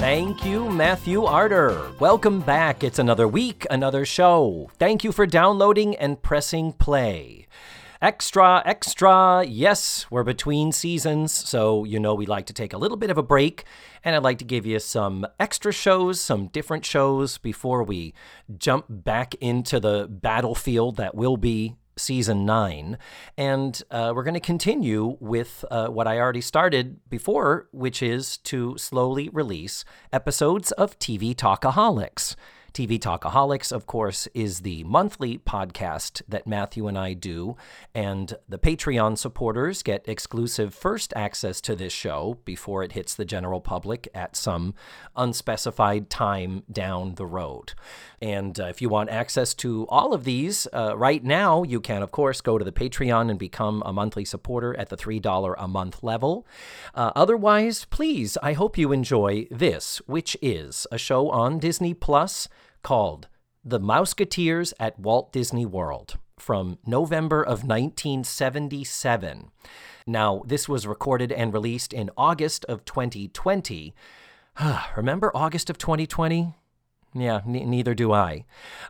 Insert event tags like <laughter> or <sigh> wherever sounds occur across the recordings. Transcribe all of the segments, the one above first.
Thank you, Matthew Arter. Welcome back. It's another week, another show. Thank you for downloading and pressing play. Extra, extra. Yes, we're between seasons, so you know we like to take a little bit of a break, and I'd like to give you some extra shows, some different shows before we jump back into the battlefield that will be season nine. And uh, we're going to continue with uh, what I already started before, which is to slowly release episodes of TV Talkaholics. TV Talkaholics, of course, is the monthly podcast that Matthew and I do, and the Patreon supporters get exclusive first access to this show before it hits the general public at some unspecified time down the road. And uh, if you want access to all of these uh, right now, you can, of course, go to the Patreon and become a monthly supporter at the $3 a month level. Uh, otherwise, please, I hope you enjoy this, which is a show on Disney Plus called The Mouseketeers at Walt Disney World from November of 1977. Now, this was recorded and released in August of 2020. <sighs> Remember August of 2020? Yeah, n- neither do I.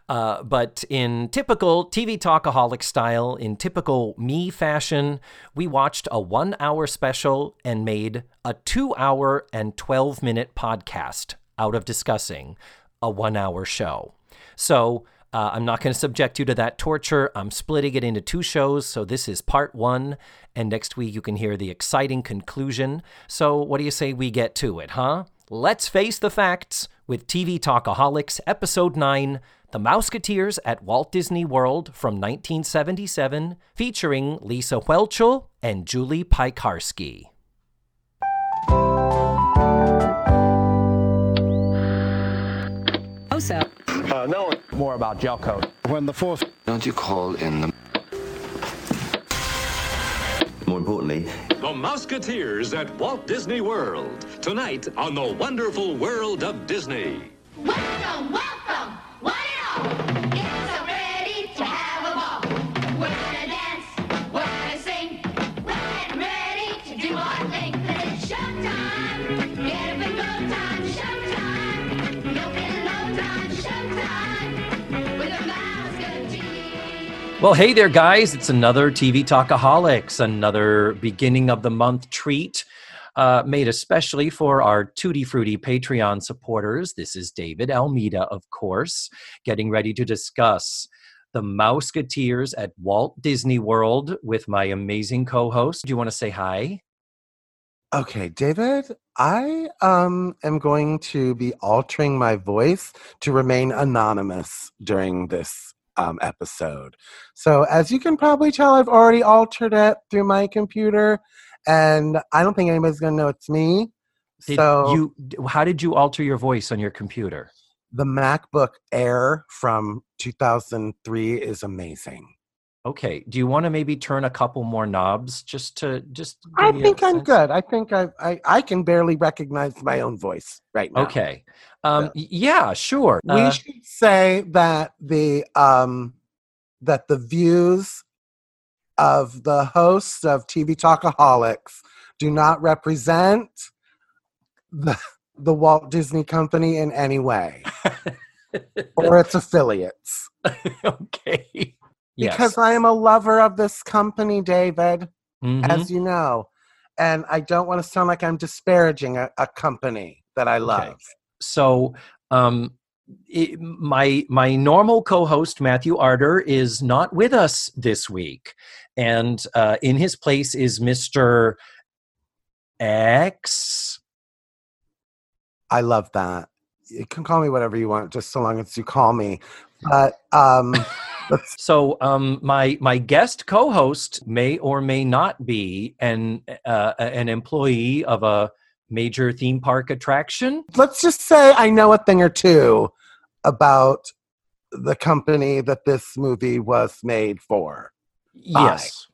Uh, but in typical TV Talkaholic style, in typical me fashion, we watched a one hour special and made a two hour and 12 minute podcast out of discussing a one hour show. So uh, I'm not going to subject you to that torture. I'm splitting it into two shows. So this is part one. And next week you can hear the exciting conclusion. So what do you say we get to it, huh? Let's face the facts with TV Talkaholics, Episode 9 The Mouseketeers at Walt Disney World from 1977, featuring Lisa Whelchel and Julie Piekarski. Also, Uh, no. More about gel coat. When the fourth. Don't you call in the. More importantly, The Mouseketeers at Walt Disney World. Tonight on the wonderful world of Disney. Welcome, welcome, Well, hey there, guys. It's another TV Talkaholics, another beginning of the month treat uh, made especially for our Tutti Frutti Patreon supporters. This is David Almeida, of course, getting ready to discuss the Mouseketeers at Walt Disney World with my amazing co host. Do you want to say hi? Okay, David, I um am going to be altering my voice to remain anonymous during this um, episode. So, as you can probably tell, I've already altered it through my computer, and I don't think anybody's going to know it's me. Did so, you, how did you alter your voice on your computer? the MacBook Air from 2003 is amazing. Okay. Do you want to maybe turn a couple more knobs just to just? I give me a think I'm sense? good. I think I, I I can barely recognize my own voice right now. Okay. Um, y- yeah, sure. we Uh, should say that the um that the views of the hosts of TV Talkaholics do not represent the the Walt Disney Company in any way <laughs> or its affiliates. <laughs> okay. Yes. Because I am a lover of this company, David, Mhm. as you know. And I don't want to sound like I'm disparaging a, a company that I love. so um it, my my normal co-host Matthew Arter is not with us this week and uh, in his place is Mr. X I love that. You can call me whatever you want, just so long as you call me. But um, <laughs> So um, my my guest co-host may or may not be an uh, an employee of a major theme park attraction. let's just say I know a thing or two about the company that this movie was made for. Yes.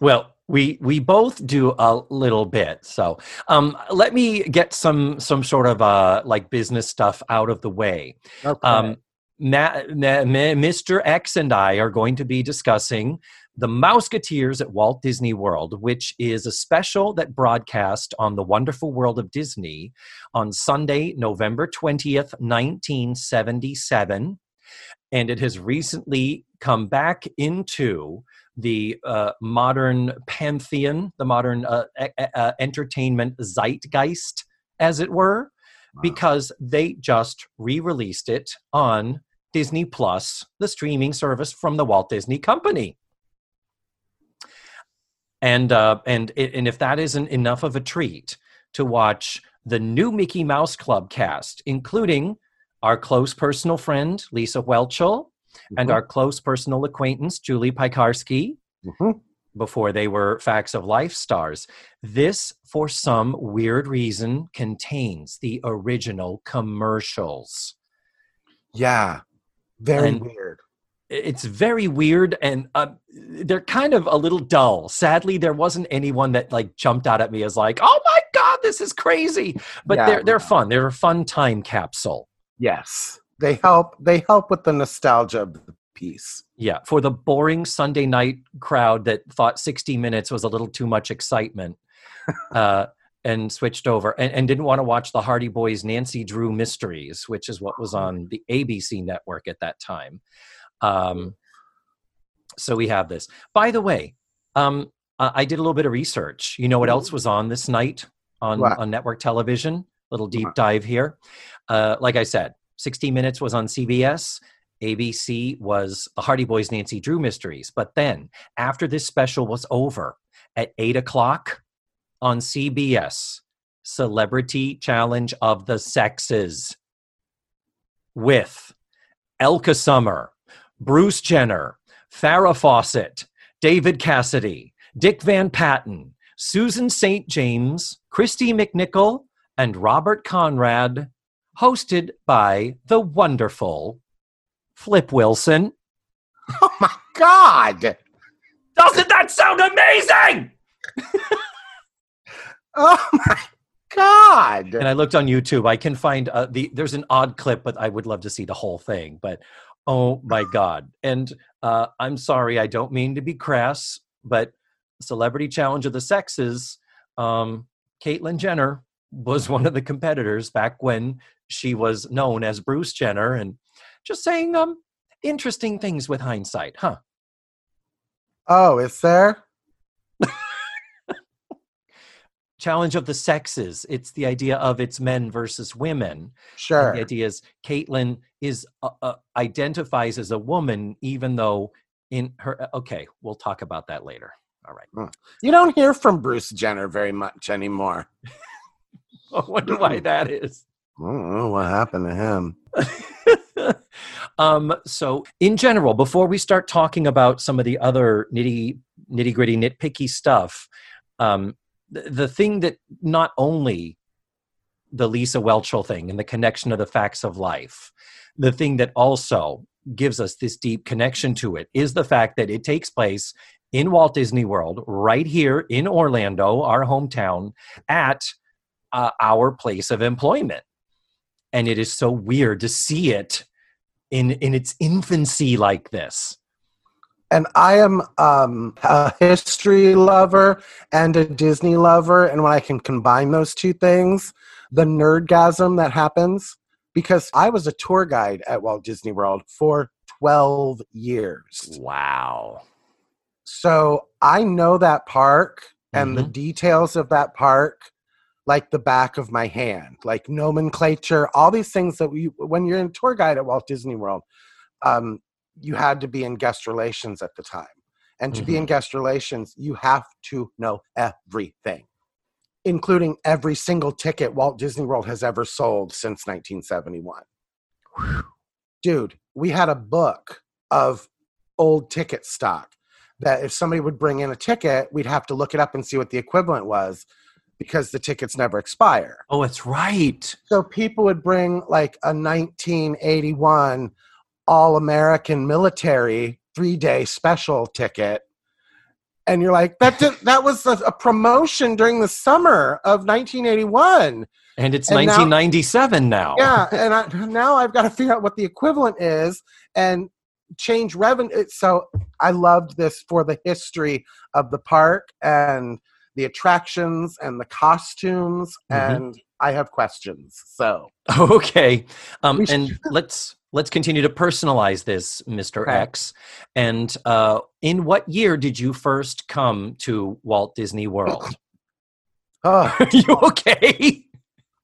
well, we we both do a little bit. So, um, let me get some some sort of uh like business stuff out of the way. Okay. Um, Ma- Ma- Ma- Mr. X and I are going to be discussing the Mouseketeers at Walt Disney World, which is a special that broadcast on the Wonderful World of Disney on Sunday, November 20th, 1977. And it has recently come back into the uh, modern pantheon, the modern uh, uh, entertainment zeitgeist, as it were, because they just re released it on Disney Plus, the streaming service from the Walt Disney Company. And uh, and and if that isn't enough of a treat to watch the new Mickey Mouse Club cast, including our close personal friend Lisa Whelchel and Mhm. our close personal acquaintance Julie Piekarski, Mhm. before they were Facts of Life stars. This, for some weird reason, contains the original commercials. Yeah. Very And- weird. It's very weird, and uh, they're kind of a little dull. Sadly, there wasn't anyone that like jumped out at me as like, "Oh my god, this is crazy!" But Yeah, they're they're yeah. fun. They're a fun time capsule. Yes. They help they help with the nostalgia of the piece. Yeah, for the boring Sunday night crowd that thought 60 minutes was a little too much excitement <laughs> uh, and switched over and, and didn't want to watch the Hardy Boys Nancy Drew Mysteries, which is what was on the ABC network at that time. Um, so we have this. By the way, um, I did a little bit of research. You know what else was on this night on, What? on network television? Little deep dive here. Uh, like I said, 60 Minutes was on CBS. ABC was the Hardy Boys Nancy Drew Mysteries. But then, after this special was over, at 8 o'clock on CBS, Celebrity Challenge of the Sexes with Elke Sommer, Bruce Jenner, Farrah Fawcett, David Cassidy, Dick Van Patten, Susan St. James, Kristy McNichol, and Robert Conrad, hosted by the wonderful Flip Wilson. <laughs> Oh my god. Doesn't that sound amazing? <laughs> Oh my god. And I looked on YouTube. I can find uh, the there's an odd clip, but I would love to see the whole thing. But oh my god! And uh, I'm sorry, I don't mean to be crass, but Celebrity Challenge of the Sexes, um, Caitlyn Jenner was one of the competitors back when she was known as Bruce Jenner, and just saying um interesting things with hindsight, huh? Oh, is there? Challenge of the Sexes. It's the idea of it's men versus women. And Sure. The idea is Caitlyn is uh, uh, identifies as a woman, even though in her. uh, Okay, we'll talk about that later. All right. You don't hear from Bruce Jenner very much anymore. <laughs> <laughs> I wonder why <clears throat> that is. I don't know what happened to him. <laughs> um, so, in general, before we start talking about some of the other nitty nitty gritty nitpicky stuff, um, the, the thing that not only the Lisa Whelchel thing and the connection of the facts of life, the thing that also gives us this deep connection to it is the fact that it takes place in Walt Disney World, right here in Orlando, our hometown, at uh, our place of employment. And it is so weird to see it in in its infancy like this. And I am um, a history lover and a Disney lover. And when I can combine those two things, the nerdgasm that happens, because I was a tour guide at Walt Disney World for 12 years. wow. So I know that park and the details of that park like the back of my hand, like nomenclature, all these things that we, when you're in tour guide at Walt Disney World, um, you had to be in guest relations at the time. And to be in guest relations, you have to know everything, including every single ticket Walt Disney World has ever sold since 1971. Dude, we had a book of old ticket stock that if somebody would bring in a ticket, we'd have to look it up and see what the equivalent was because the tickets never expire. oh it's right So people would bring like a 1981 all American military three day special ticket. And you're like, that did, <laughs> that was a, a promotion during the summer of 1981. And it's And now- 1997 now. Yeah, <laughs> and I, now I've got to figure out what the equivalent is and change revenue. So I loved this for the history of the park and the attractions and the costumes, Mhm. and I have questions. So <laughs> Okay. Um, should- and let's let's continue to personalize this, Mr. Okay. X. And uh, in what year did you first come to Walt Disney World? <laughs> oh, <laughs> Are you okay?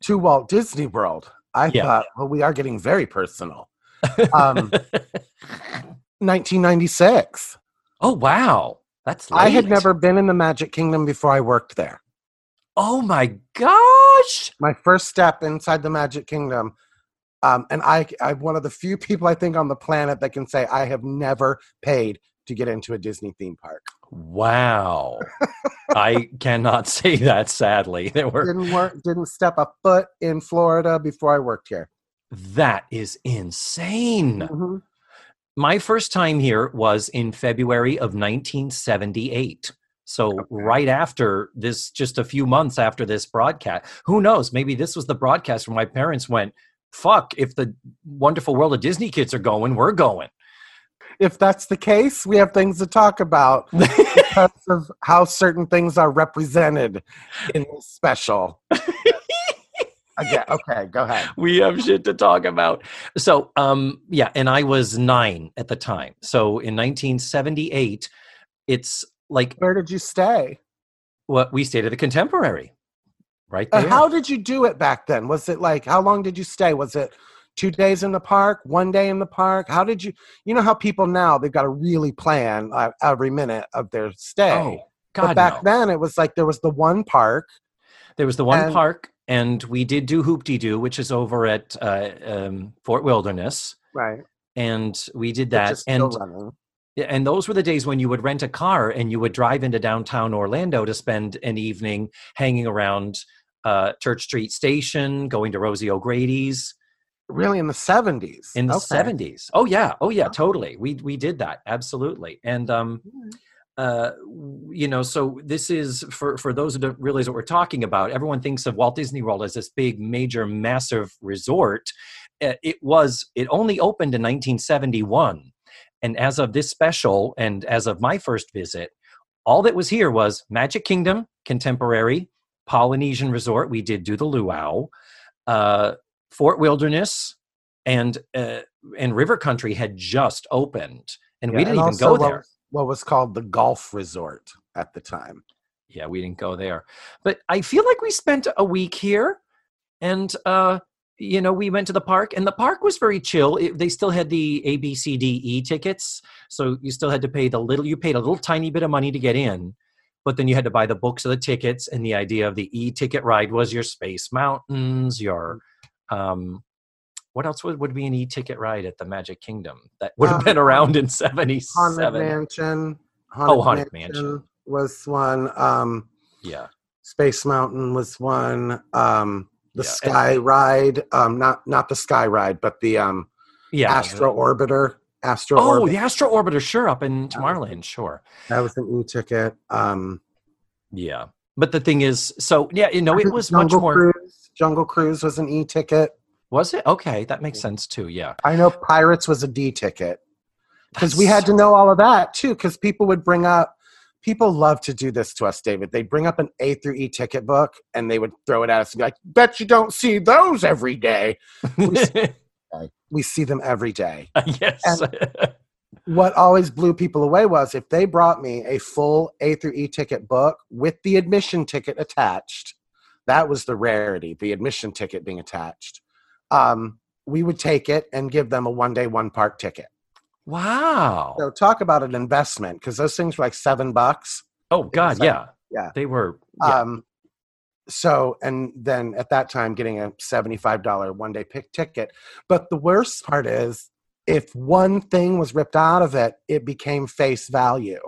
to Walt Disney World. I Yeah. thought, well, we are getting very personal. Um, 1996. oh wow, that's late. I had never been in the Magic Kingdom before I worked there. Oh my gosh! my first step inside the Magic Kingdom. Um, and I, I'm one of the few people I think on the planet that can say I have never paid to get into a Disney theme park. Wow. I cannot <laughs> say that. Sadly, there were Didn't work. Didn't step a foot in Florida before I worked here. that is insane. Mhm. My first time here was in February of 1978. So, right after this, just a few months after this broadcast, who knows? Maybe this was the broadcast where my parents went, fuck, if the wonderful world of Disney kids are going, we're going. If that's the case, we have things to talk about <laughs> because of how certain things are represented in this special. <laughs> Again, okay, go ahead. we have shit to talk about. So, um, yeah, and I was nine at the time. So, in 1978, it's like Where did you stay? what we stayed at the Contemporary, right Uh, there. how did you do it back then? Was it like how long did you stay? Was it two days in the park, one day in the park? How did you? You know how people now they've got to really plan uh, every minute of their stay. oh, but God, back no. then it was like there was the one park. There was the one And- park, and we did do Hoop-Dee Doo, which is over at uh, um, Fort Wilderness, Right. and we did that. And. And those were the days when you would rent a car and you would drive into downtown Orlando to spend an evening hanging around uh, Church Street Station, going to Rosie O'Grady's Really in the seventies. in the Okay. seventies. Oh yeah, oh yeah, totally. We we did that absolutely, and um, uh, you know, so this is for for those who don't realize what we're talking about. Everyone thinks of Walt Disney World as this big, major, massive resort. Uh, it was. It only opened in 1971, and as of this special, and as of my first visit, all that was here was Magic Kingdom, Contemporary, Polynesian Resort. We did do the luau. Uh, Fort Wilderness and uh, and River Country had just opened, and we didn't even also go there. What was called the golf resort at the time. Yeah, we didn't go there. But I feel like we spent a week here, and uh, you know, we went to the park, and the park was very chill. It, they still had the A, B, C, D, E tickets, so you still had to pay the little. You paid a little tiny bit of money to get in, but then you had to buy the books of the tickets. And the idea of the E ticket ride was your Space Mountains, your um, what else would, would be an E ticket ride at the Magic Kingdom that would have Uh, been around in '77? Haunted '77? Mansion. Oh, Haunted Mansion. was one. Um, Yeah. Space Mountain was one. Um, the Yeah, and- Sky Ride, um, not not the Sky Ride, but the um, Yeah. Astro Orbiter. Astro Oh, Orbiter. the Astro Orbiter, sure, up in Tomorrowland, sure. That was an e-ticket. Um, Yeah. But the thing is, so yeah, you know, it was much more. Cruise, Jungle Cruise was an e-ticket. Was it? Okay, that makes sense too. Yeah. I know Pirates was a D ticket because we had to know all of that too. Because people would bring up, people love to do this to us, David. They'd bring up an A through E ticket book and they would throw it at us and be like, "Bet you don't see those every day." We <laughs> see them every day. <laughs> yes. what always blew people away was if they brought me a full A through E ticket book with the admission ticket attached, that was the rarity, the admission ticket being attached. Um, we would take it and give them a one day, one park ticket. wow. So talk about an investment because those things were like seven bucks. oh God, yeah. yeah. They were. Yeah. Um, so and then at that time getting a $75 one day pick ticket. But the worst part is if one thing was ripped out of it, it became face value.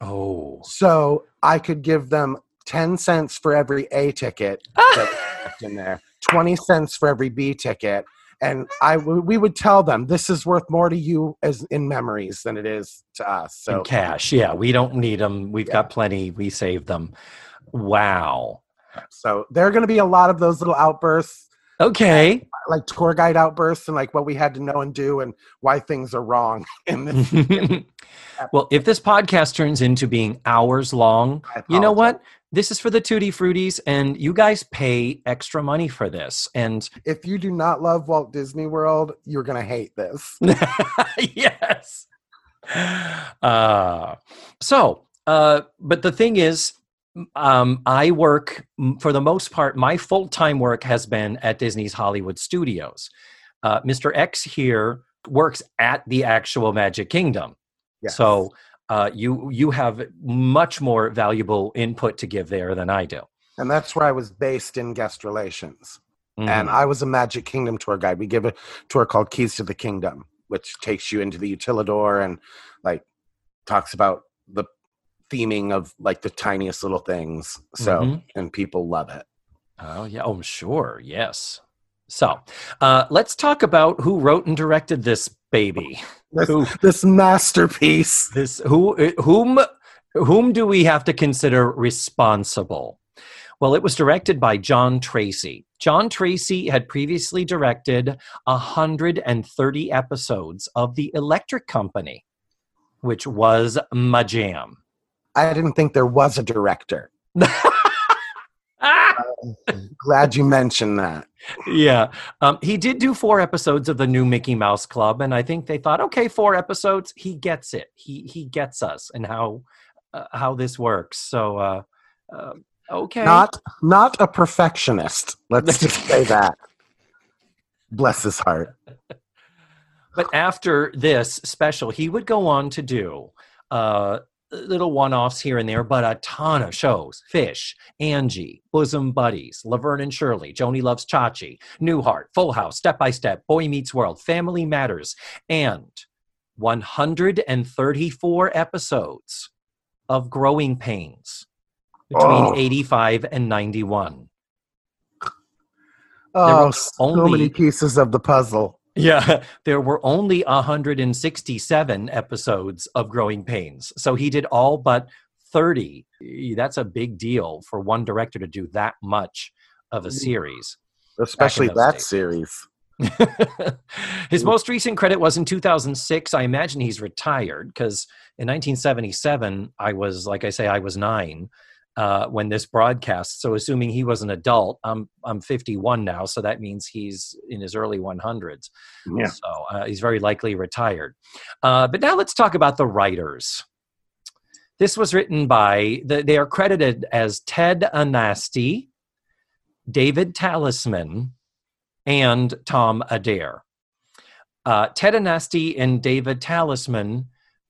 oh. So I could give them 10 cents for every A ticket that <laughs> in there, 20 cents for every B ticket, and I, we would tell them this is worth more to you as in memories than it is to us. So In cash. Yeah, we don't need them. We've got plenty. We save them. Wow. so there are going to be a lot of those little outbursts, Okay. like tour guide outbursts, and like what we had to know and do, and why things are wrong. <laughs> In this, <laughs> well, if this podcast turns into being hours long, you know what? This is for the Tutti Fruities, and you guys pay extra money for this. And If you do not love Walt Disney World, you're going to hate this. <laughs> yes. Uh, so, uh, but the thing is, um, I work for the most part. My full time work has been at Disney's Hollywood Studios. Uh, Mr. X here works at the actual Magic Kingdom. Yes. So uh, you you have much more valuable input to give there than I do. and that's where I was based in guest relations. Mhm. and I was a Magic Kingdom tour guide. We give a tour called Keys to the Kingdom, which takes you into the Utilidor and like talks about the theming of like the tiniest little things. So Mhm. and people love it. Oh yeah, oh sure, yes. So uh, let's talk about who wrote and directed this baby. This, Who this masterpiece. this who uh, whom whom do we have to consider responsible? Well, it was directed by John Tracy. John Tracy had previously directed 130 episodes of The Electric Company, which was my jam. I didn't think there was a director. <laughs> <laughs> Glad you mentioned that. yeah um, he did do four episodes of the new mickey mouse club and i think they thought okay four episodes he gets it he he gets us and how uh, how this works so uh, uh okay Not not a perfectionist. Let's just say that. <laughs> Bless his heart. but after this special he would go on to do uh little one-offs here and there but a ton of shows fish angie bosom buddies laverne and shirley joni loves chachi newhart full house step by step boy meets world family matters and 134 episodes of growing pains between Oh. 85 and 91 Oh, so only- many pieces of the puzzle. Yeah, <laughs> there were only 167 episodes of Growing Pains. So he did all but 30. That's a big deal for one director to do that much of a mm-hmm. series. Especially that days. series. <laughs> His most recent credit was in 2006. I imagine he's retired because in 1977, I was, like I say, I was nine uh, when this broadcast. So, assuming he was an adult, I'm I'm 51 now, so that means he's in his early 100s. Yeah. So uh, he's very likely retired. Uh, but now let's talk about the writers. This was written by, the, they are credited as Ted Anasti, David Talisman, and Tom Adair. Uh, Ted Anasti and David Talisman,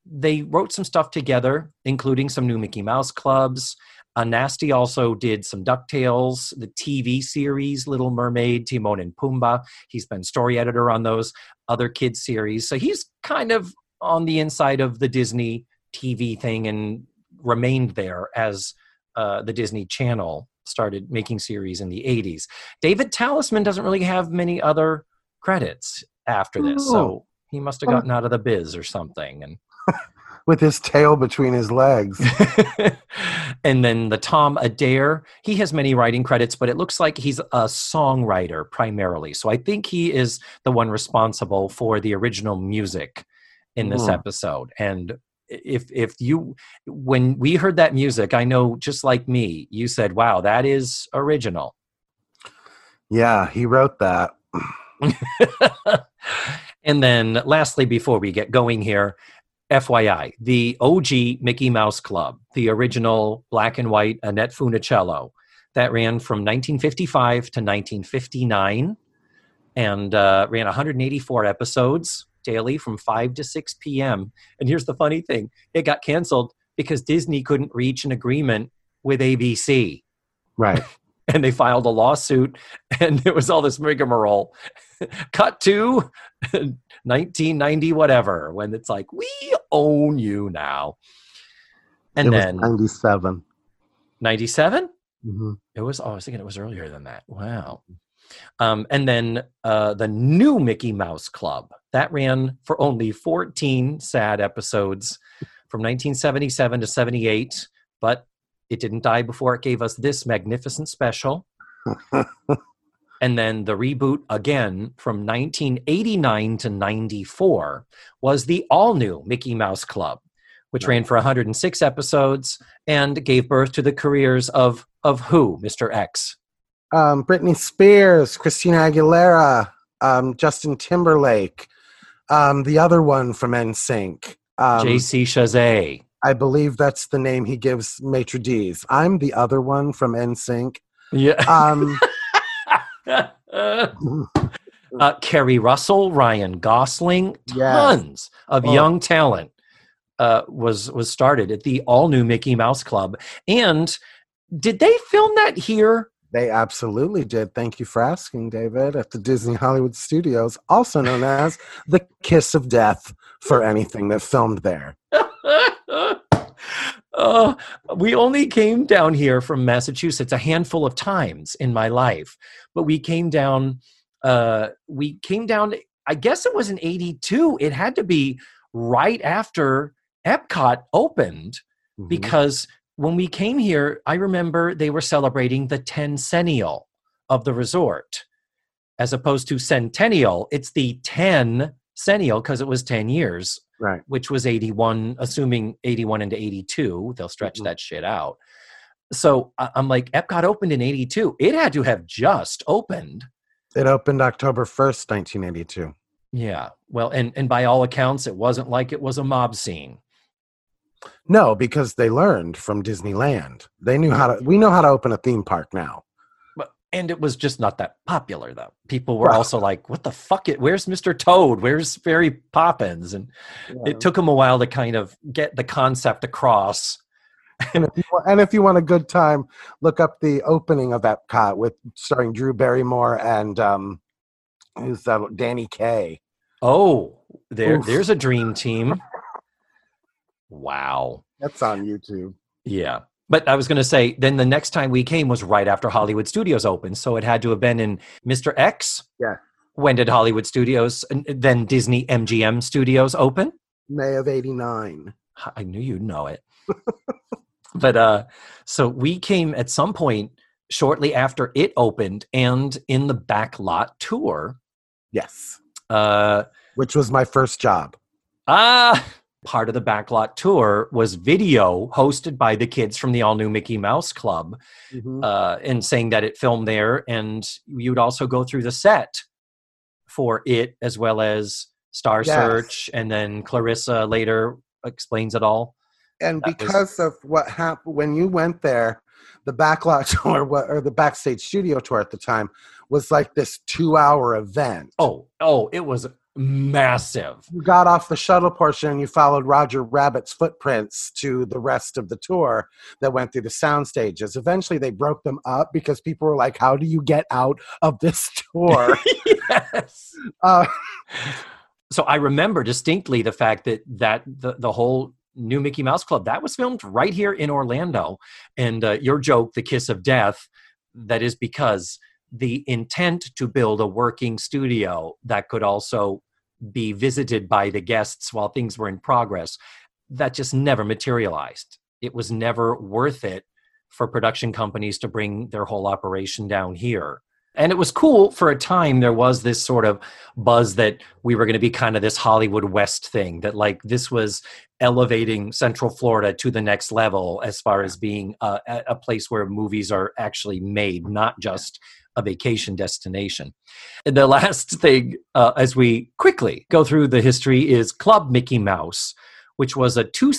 they wrote some stuff together, including some new Mickey Mouse clubs. Anasti also did some DuckTales, the TV series Little Mermaid, Timon and Pumbaa. He's been story editor on those other kids series. So he's kind of on the inside of the Disney TV thing and remained there as uh, the Disney Channel started making series in the 80s. David Talisman doesn't really have many other credits after this. So he must have gotten out of the biz or something. And <laughs> With his tail between his legs. <laughs> and then the Tom Adair, he has many writing credits, but it looks like he's a songwriter primarily. So I think he is the one responsible for the original music in this Hmm. episode. And if if you when we heard that music, I know just like me, you said, "Wow, that is original." Yeah, he wrote that. <laughs> and then lastly, before we get going here, FYI, the OG Mickey Mouse Club, the original black and white Annette Funicello, that ran from 1955 to 1959 and uh, ran 184 episodes daily from 5 to 6 p.m. And here's the funny thing it got canceled because Disney couldn't reach an agreement with ABC Right. <laughs> and they filed a lawsuit <laughs> and it was all this rigmarole cut to 1990 whatever when it's like we own you now and it then was 97. 97 Mhm. it was oh i was thinking it was earlier than that wow Um, and then uh, the new Mickey Mouse Club that ran for only 14 sad episodes from 1977 to 78, but it didn't die before it gave us this magnificent special. <laughs> and then the reboot again from 1989 to 94 was the all new Mickey Mouse Club, which ran for 106 episodes and gave birth to the careers of of who, Mr. X? Um, Britney Spears, Christina Aguilera, um, Justin Timberlake, um, the other one from NSYNC. Um, JC Chasez. I believe that's the name he gives Maitre D's. I'm the other one from NSYNC. Yeah. Um, <laughs> <laughs> uh, Keri Russell, Ryan Gosling, Yes. tons of Oh. young talent uh, was was started at the all new Mickey Mouse Club. And did they film that here? they absolutely did. Thank you for asking, David, at the Disney Hollywood Studios, also known as <laughs> the Kiss of Death for anything that filmed there. <laughs> uh, we only came down here from Massachusetts a handful of times in my life, but we came down. Uh, we came down. I guess it was in '82. It had to be right after Epcot opened Mhm. because when we came here, I remember they were celebrating the tencennial of the resort, as opposed to centennial. It's the tencennial because it was ten years right. which was 81 assuming 81 into 82 they'll stretch Mhm. that shit out so i'm like epcot opened in 82 it had to have just opened. It opened October 1st, 1982. yeah. Well and and by all accounts it wasn't like it was a mob scene. No, because they learned from Disneyland. They knew how to, we know how to open a theme park now. but and it was just not that popular though. People were Well- also like what the fuck it where's mr toad? Where's fairy poppins? And it took them a while to kind of get the concept across and, if you, and if you want a good time, look up the opening of Epcot with starring Drew Barrymore and um, who's that? Danny Kaye. oh there Oof. there's a dream team wow That's on YouTube. Yeah. But I was going to say, then the next time we came was right after Hollywood Studios opened. So it had to have been in Mr. X. Yeah. When did Hollywood Studios and then Disney MGM Studios open? May of '89. I knew you'd know it. <laughs> but uh so we came at some point shortly after it opened and in the back lot tour. Yes, Uh which was my first job. Ah, part of the backlot tour was video hosted by the kids from the all new Mickey Mouse Club, Mhm. uh, and saying that it filmed there. And you'd also go through the set for it as well as Star Yes. Search, and then Clarissa later explains it all. And that was- because of what happened when you went there, the backlot <laughs> tour or the backstage studio tour at the time was like this two-hour event. Oh, oh, it was massive. you got off the shuttle portion and you followed Roger Rabbit's footprints to the rest of the tour that went through the sound stages. Eventually, they broke them up because people were like, "How do you get out of this <laughs> tour?" <laughs> yes. uh, so I remember distinctly the fact that that the, the whole new Mickey Mouse Club that was filmed right here in Orlando, and uh, your joke, the kiss of death, that is because the intent to build a working studio that could also be visited by the guests while things were in progress, that just never materialized. It was never worth it for production companies to bring their whole operation down here. And it was cool for a time. There was this sort of buzz that we were going to be kind of this Hollywood West thing, that like this was elevating Central Florida to the next level as far as being a, a place where movies are actually made, not just a vacation destination. And the last thing, uh, as we quickly go through the history, is Club Mickey Mouse, which was a two,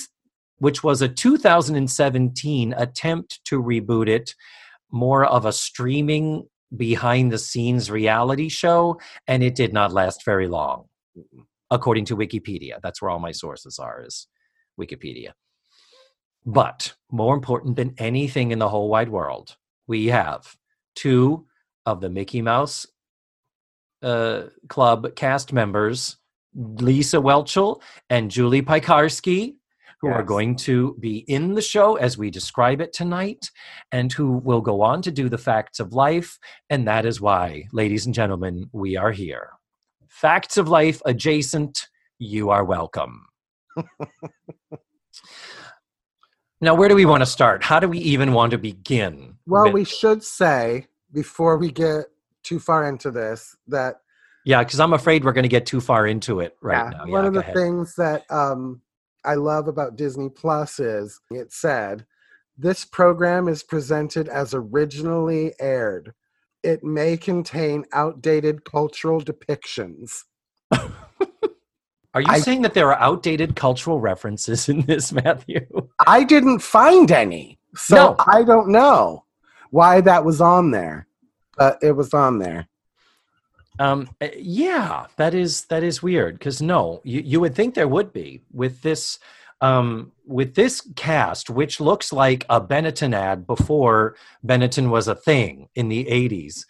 which was a 2017 attempt to reboot it, more of a streaming behind the scenes reality show, and it did not last very long, according to Wikipedia. That's where all my sources are, is Wikipedia. But more important than anything in the whole wide world, we have two of the Mickey Mouse uh, Club cast members, Lisa Whelchel and Julie Piekarski, who are going to be in the show as we describe it tonight and who will go on to do the facts of life. And that is why, ladies and gentlemen, we are here. Facts of life adjacent, you are welcome. <laughs> now, where do we want to start? How do we even want to begin? Well, with- we should say before we get too far into this that yeah, because I'm afraid we're going to get too far into it right yeah, now. one of the ahead. things that um, I love about Disney Plus is it said this program is presented as originally aired. It may contain outdated cultural depictions. Are you I- saying that there are outdated cultural references in this, Matthew? I didn't find any, so No. I don't know why that was on there, but it was on there. Um, uh, yeah, that is that is weird because no, you, you would think there would be with this um, with this cast, which looks like a Benetton ad before Benetton was a thing in the '80s.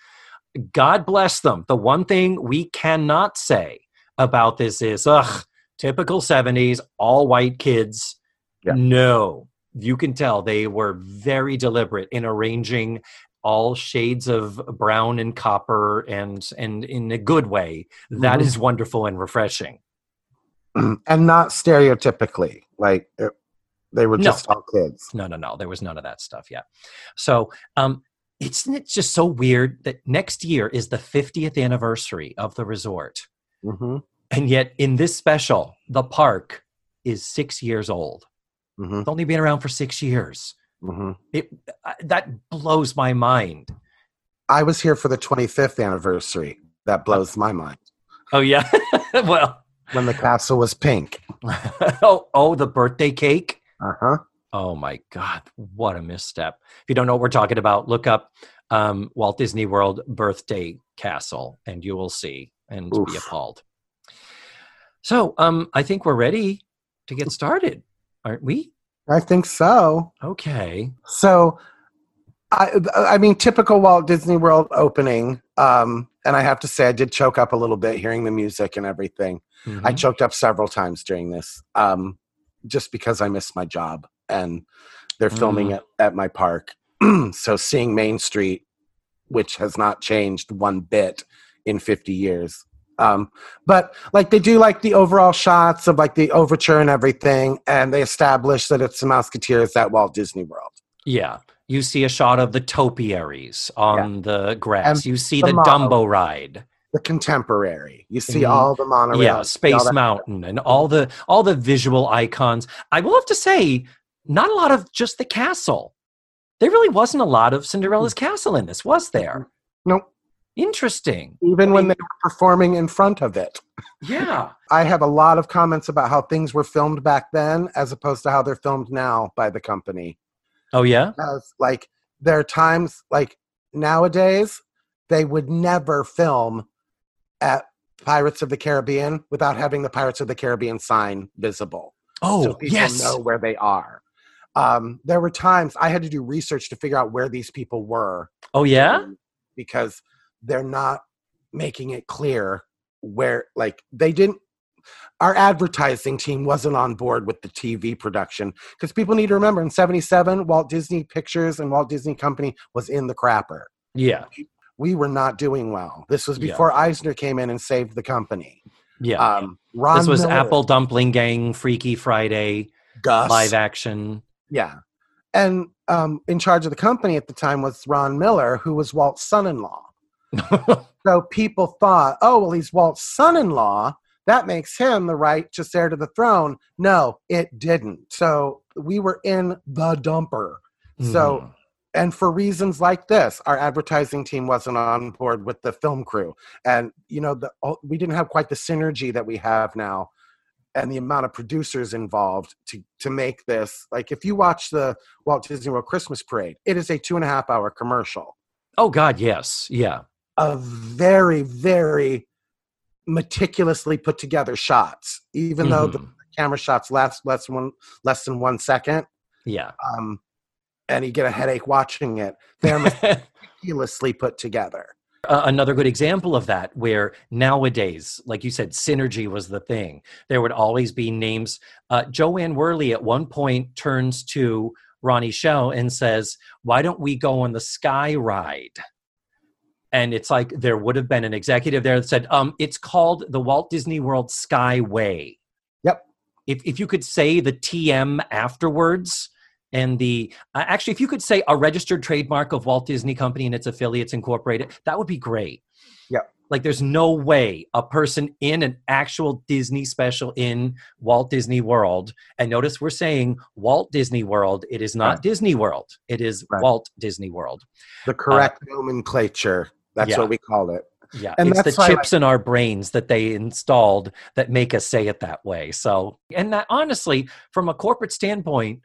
God bless them. The one thing we cannot say about this is, ugh, typical '70s, all white kids. Yeah. No, you can tell they were very deliberate in arranging all shades of brown and copper and and in a good way. That Mhm. is wonderful and refreshing. <clears throat> And not stereotypically like it, they were No. just all kids. no no no. There was none of that stuff yet so um it's it's just so weird that next year is the 50th anniversary of the resort? Hmm and yet in this special the park is six years old. Hmm it's only been around for six years hmm it uh, that blows my mind I was here for the 25th anniversary. That blows my mind. oh yeah <laughs> well When the castle was pink. <laughs> oh oh the birthday cake Uh huh. Oh my God, what a misstep. If you don't know what we're talking about, look up um, Walt Disney World Birthday Castle and you will see and be appalled. So um, I think we're ready to get started, aren't we? I think so. Okay. So, I I mean, typical Walt Disney World opening. Um, and I have to say, I did choke up a little bit hearing the music and everything. I Mhm. choked up several times during this, um, just because I missed my job and they're filming Mm. it at my park. <clears throat> so seeing Main Street, which has not changed one bit in 50 years. Um, but like they do like the overall shots of like the overture and everything, and they establish that it's the Mouseketeers at Walt Disney World. Yeah. You see a shot of the topiaries on the grass. And you see the the, model. Dumbo ride. The contemporary, you see Mhm. all the monorails, yeah you see all space mountain and all the all the visual icons i will have to say not a lot of just the castle there really wasn't a lot of cinderella's castle in this was there Nope. Interesting Even when they were performing in front of it. yeah I have a lot of comments about how things were filmed back then as opposed to how they're filmed now by the company. oh yeah Because, like, there are times, like, nowadays, they would never film at Pirates of the Caribbean without having the Pirates of the Caribbean sign visible. oh so people yes know where they are. Um, there were times I had to do research to figure out where these people were oh yeah because they're not making it clear where like they didn't our advertising team wasn't on board with the TV production because people need to remember in 77 Walt Disney Pictures and Walt Disney Company was in the crapper. yeah We were not doing well. This was Yeah. before Eisner came in and saved the company. yeah Um, Ron this was Miller, apple dumpling gang freaky friday Gus, live action yeah, and um, in charge of the company at the time was Ron Miller, who was Walt's son-in-law. So people thought, oh, well, he's Walt's son in law. That makes him the righteous heir to the throne. No, it didn't. So we were in the dumper. So, Mhm. and for reasons like this, our advertising team wasn't on board with the film crew. And, you know, the, we didn't have quite the synergy that we have now and the amount of producers involved to, to make this. Like, if you watch the Walt Disney World Christmas Parade, it is a two and a half hour commercial oh god yes yeah of very, very meticulously put together shots, even though the Mhm. camera shots last less than one less than one second, yeah um, and you get a headache watching it. They're <laughs> meticulously put together. Uh, another good example of that, where nowadays, like you said, synergy was the thing. There would always be names. Uh, Jo Anne Worley at one point turns to Ronnie Schell and says, Why don't we go on the Sky Ride? And it's like there would have been an executive there that said, um, It's called the Walt Disney World Skyway. Yep. If, if you could say the TM afterwards, and the uh, actually if you could say a registered trademark of walt disney company and its affiliates incorporated that would be great Yeah. like there's no way a person in an actual disney special in walt disney world and notice we're saying walt disney world it is not Right. disney world it is Right. walt disney world The correct nomenclature. That's yeah. what we call it. yeah And it's the chips in our brains that they installed that make us say it that way so and that honestly from a corporate standpoint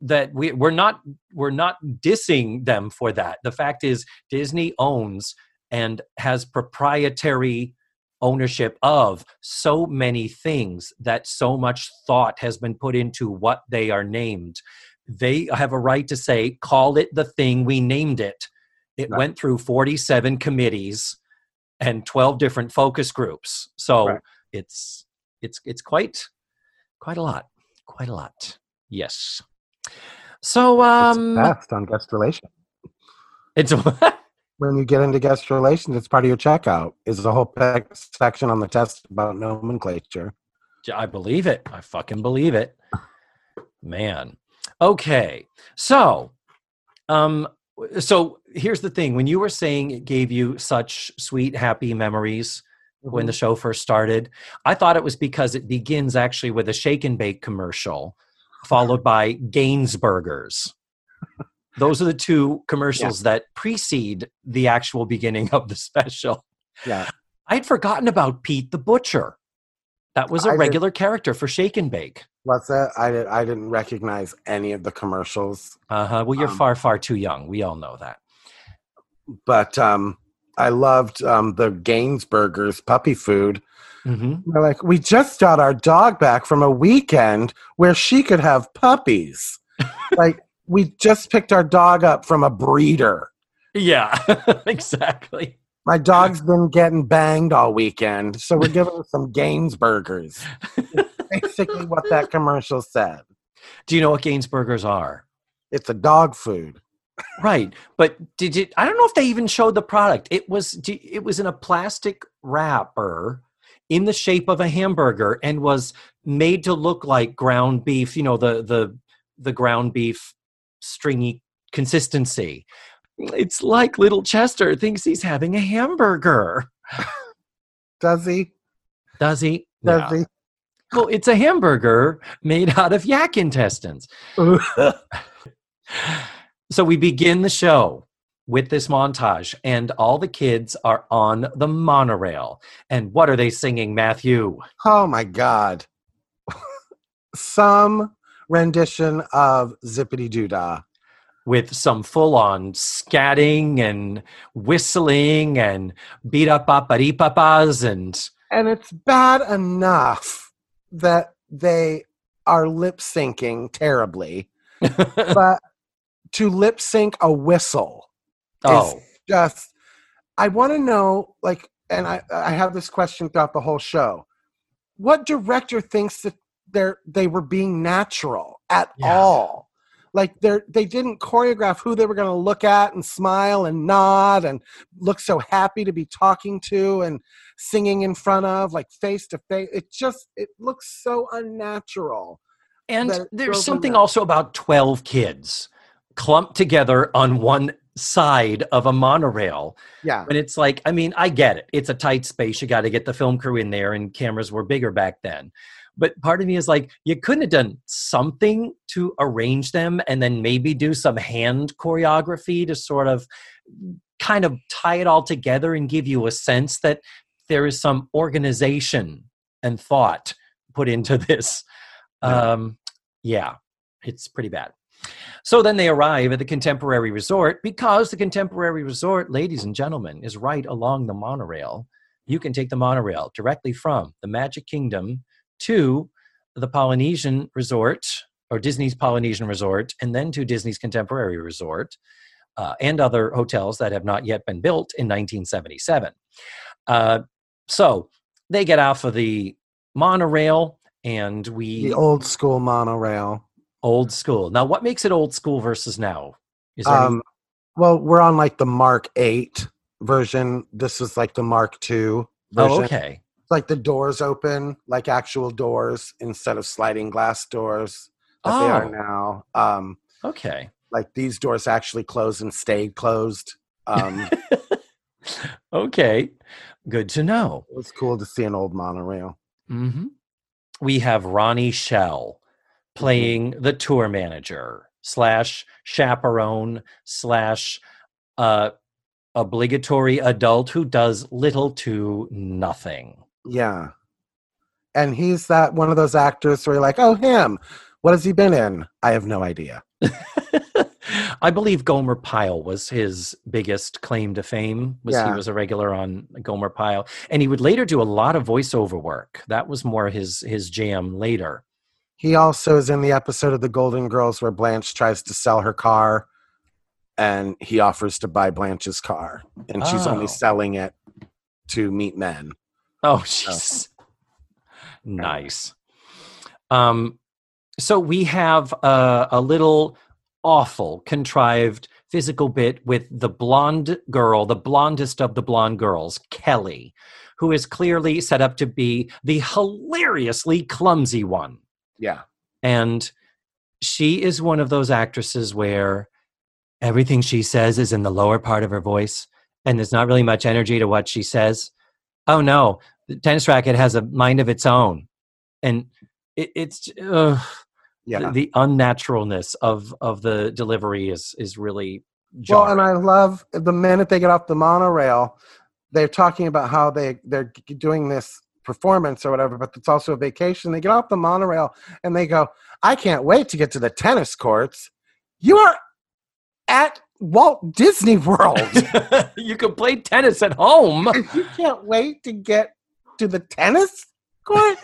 that we, we're not we're not dissing them for that the fact is disney owns and has proprietary ownership of so many things that so much thought has been put into what they are named they have a right to say call it the thing we named it it Right. went through 47 committees and 12 different focus groups so Right. it's it's it's quite quite a lot quite a lot yes so um it's best on guest relations. it's <laughs> When you get into guest relations, it's part of your checkout. Is the whole section on the test about nomenclature. I believe it. I fucking believe it. Man. Okay. So, um so here's the thing. When you were saying it gave you such sweet happy memories when the mm-hmm. show first started, I thought it was because it begins actually with a shake and bake commercial <laughs> followed by Gainsburgers. Those are the two commercials that precede the actual beginning of the <laughs> special. Yeah. I'd forgotten about Pete the Butcher. That was a I regular character for Shake and Bake. What's that? I did. I didn't recognize any of the commercials, Uh huh. Well, you're Um, far, far too young. We all know that. but um, I loved um, the Gainsburgers puppy food. hmm They're like, we just got our dog back from a weekend where she could have puppies. <laughs> like, we just picked our dog up from a breeder. Yeah, <laughs> exactly. My dog's <laughs> been getting banged all weekend, so we're giving her some Gainsburgers. <laughs> Basically, what that commercial said. Do you know what Gainsburgers are? It's a dog food. Right, but did you? I don't know if they even showed the product. It was it was in a plastic wrapper in the shape of a hamburger and was made to look like ground beef. You know the the the ground beef stringy consistency. It's like little Chester thinks he's having a hamburger. Does he? Does he? Does No. Well, it's a hamburger made out of yak intestines. <laughs> So we begin the show with this montage, and all the kids are on the monorail. And what are they singing, Matthew? oh my God. <laughs> Some rendition of Zippity Doodah. With some full on scatting and whistling and beat up papas and And it's bad enough that they are lip syncing terribly, <laughs> but to lip sync a whistle oh, is just I want to know like and I I have this question throughout the whole show. What director thinks that they're they were being natural at Yeah. all? Like they're they didn't choreograph who they were going to look at and smile and nod and look so happy to be talking to and singing in front of like face to face. It just it looks so unnatural. and there's something also about 12 kids clumped together on one side of a monorail Yeah. And it's like, I mean, I get it. It's a tight space. You got to get the film crew in there, and cameras were bigger back then. But part of me is like, you couldn't have done something to arrange them and then maybe do some hand choreography to sort of kind of tie it all together and give you a sense that there is some organization and thought put into <laughs> this. Yeah. Um, yeah, it's pretty bad. So then they arrive at the Contemporary Resort because the Contemporary Resort, ladies and gentlemen, is right along the monorail. You can take the monorail directly from the Magic Kingdom to the Polynesian Resort or Disney's Polynesian Resort and then to Disney's Contemporary Resort. uh, and other hotels that have not yet been built in 1977. Uh, so they get off of the monorail and we The old school monorail. old school. Now, what makes it old school versus now? Is there any- Um, well, we're on like the Mark 8 version. This is like the Mark 2 version. oh, okay. Like the doors open, like actual doors instead of sliding glass doors that they are Oh. now. Um, Okay. like these doors actually close and stayed closed. Um, <laughs> okay. Good to know. it was cool to see an old monorail. hmm We have Ronnie Schell playing the tour manager slash chaperone slash uh, obligatory adult who does little to nothing. Yeah. And he's that one of those actors where you're like, oh, him. What has he been in? I have no idea. <laughs> I believe Gomer Pyle was his biggest claim to fame. Was he was a regular on Gomer Pyle, and he would later do a lot of voiceover work. That was more his his jam later. He also is in the episode of The Golden Girls where Blanche tries to sell her car and he offers to buy Blanche's car. And she's Oh. only selling it to meet men. Oh, jeez. nice. Um, so we have a, a little awful, contrived physical bit with the blonde girl, the blondest of the blonde girls, Kelly, who is clearly set up to be the hilariously clumsy one. Yeah. And she is one of those actresses where everything she says is in the lower part of her voice and there's not really much energy to what she says. Oh no, the tennis racket has a mind of its own. And it, it's uh, Yeah. the, the unnaturalness of of the delivery is is really Well, and I love the minute they get off the monorail, they're talking about how they they're doing this performance or whatever, but it's also a vacation. They get off the monorail and they go, "I can't wait to get to the tennis courts." You are at Walt Disney World. <laughs> you can play tennis at home. <laughs> you can't wait to get to the tennis court.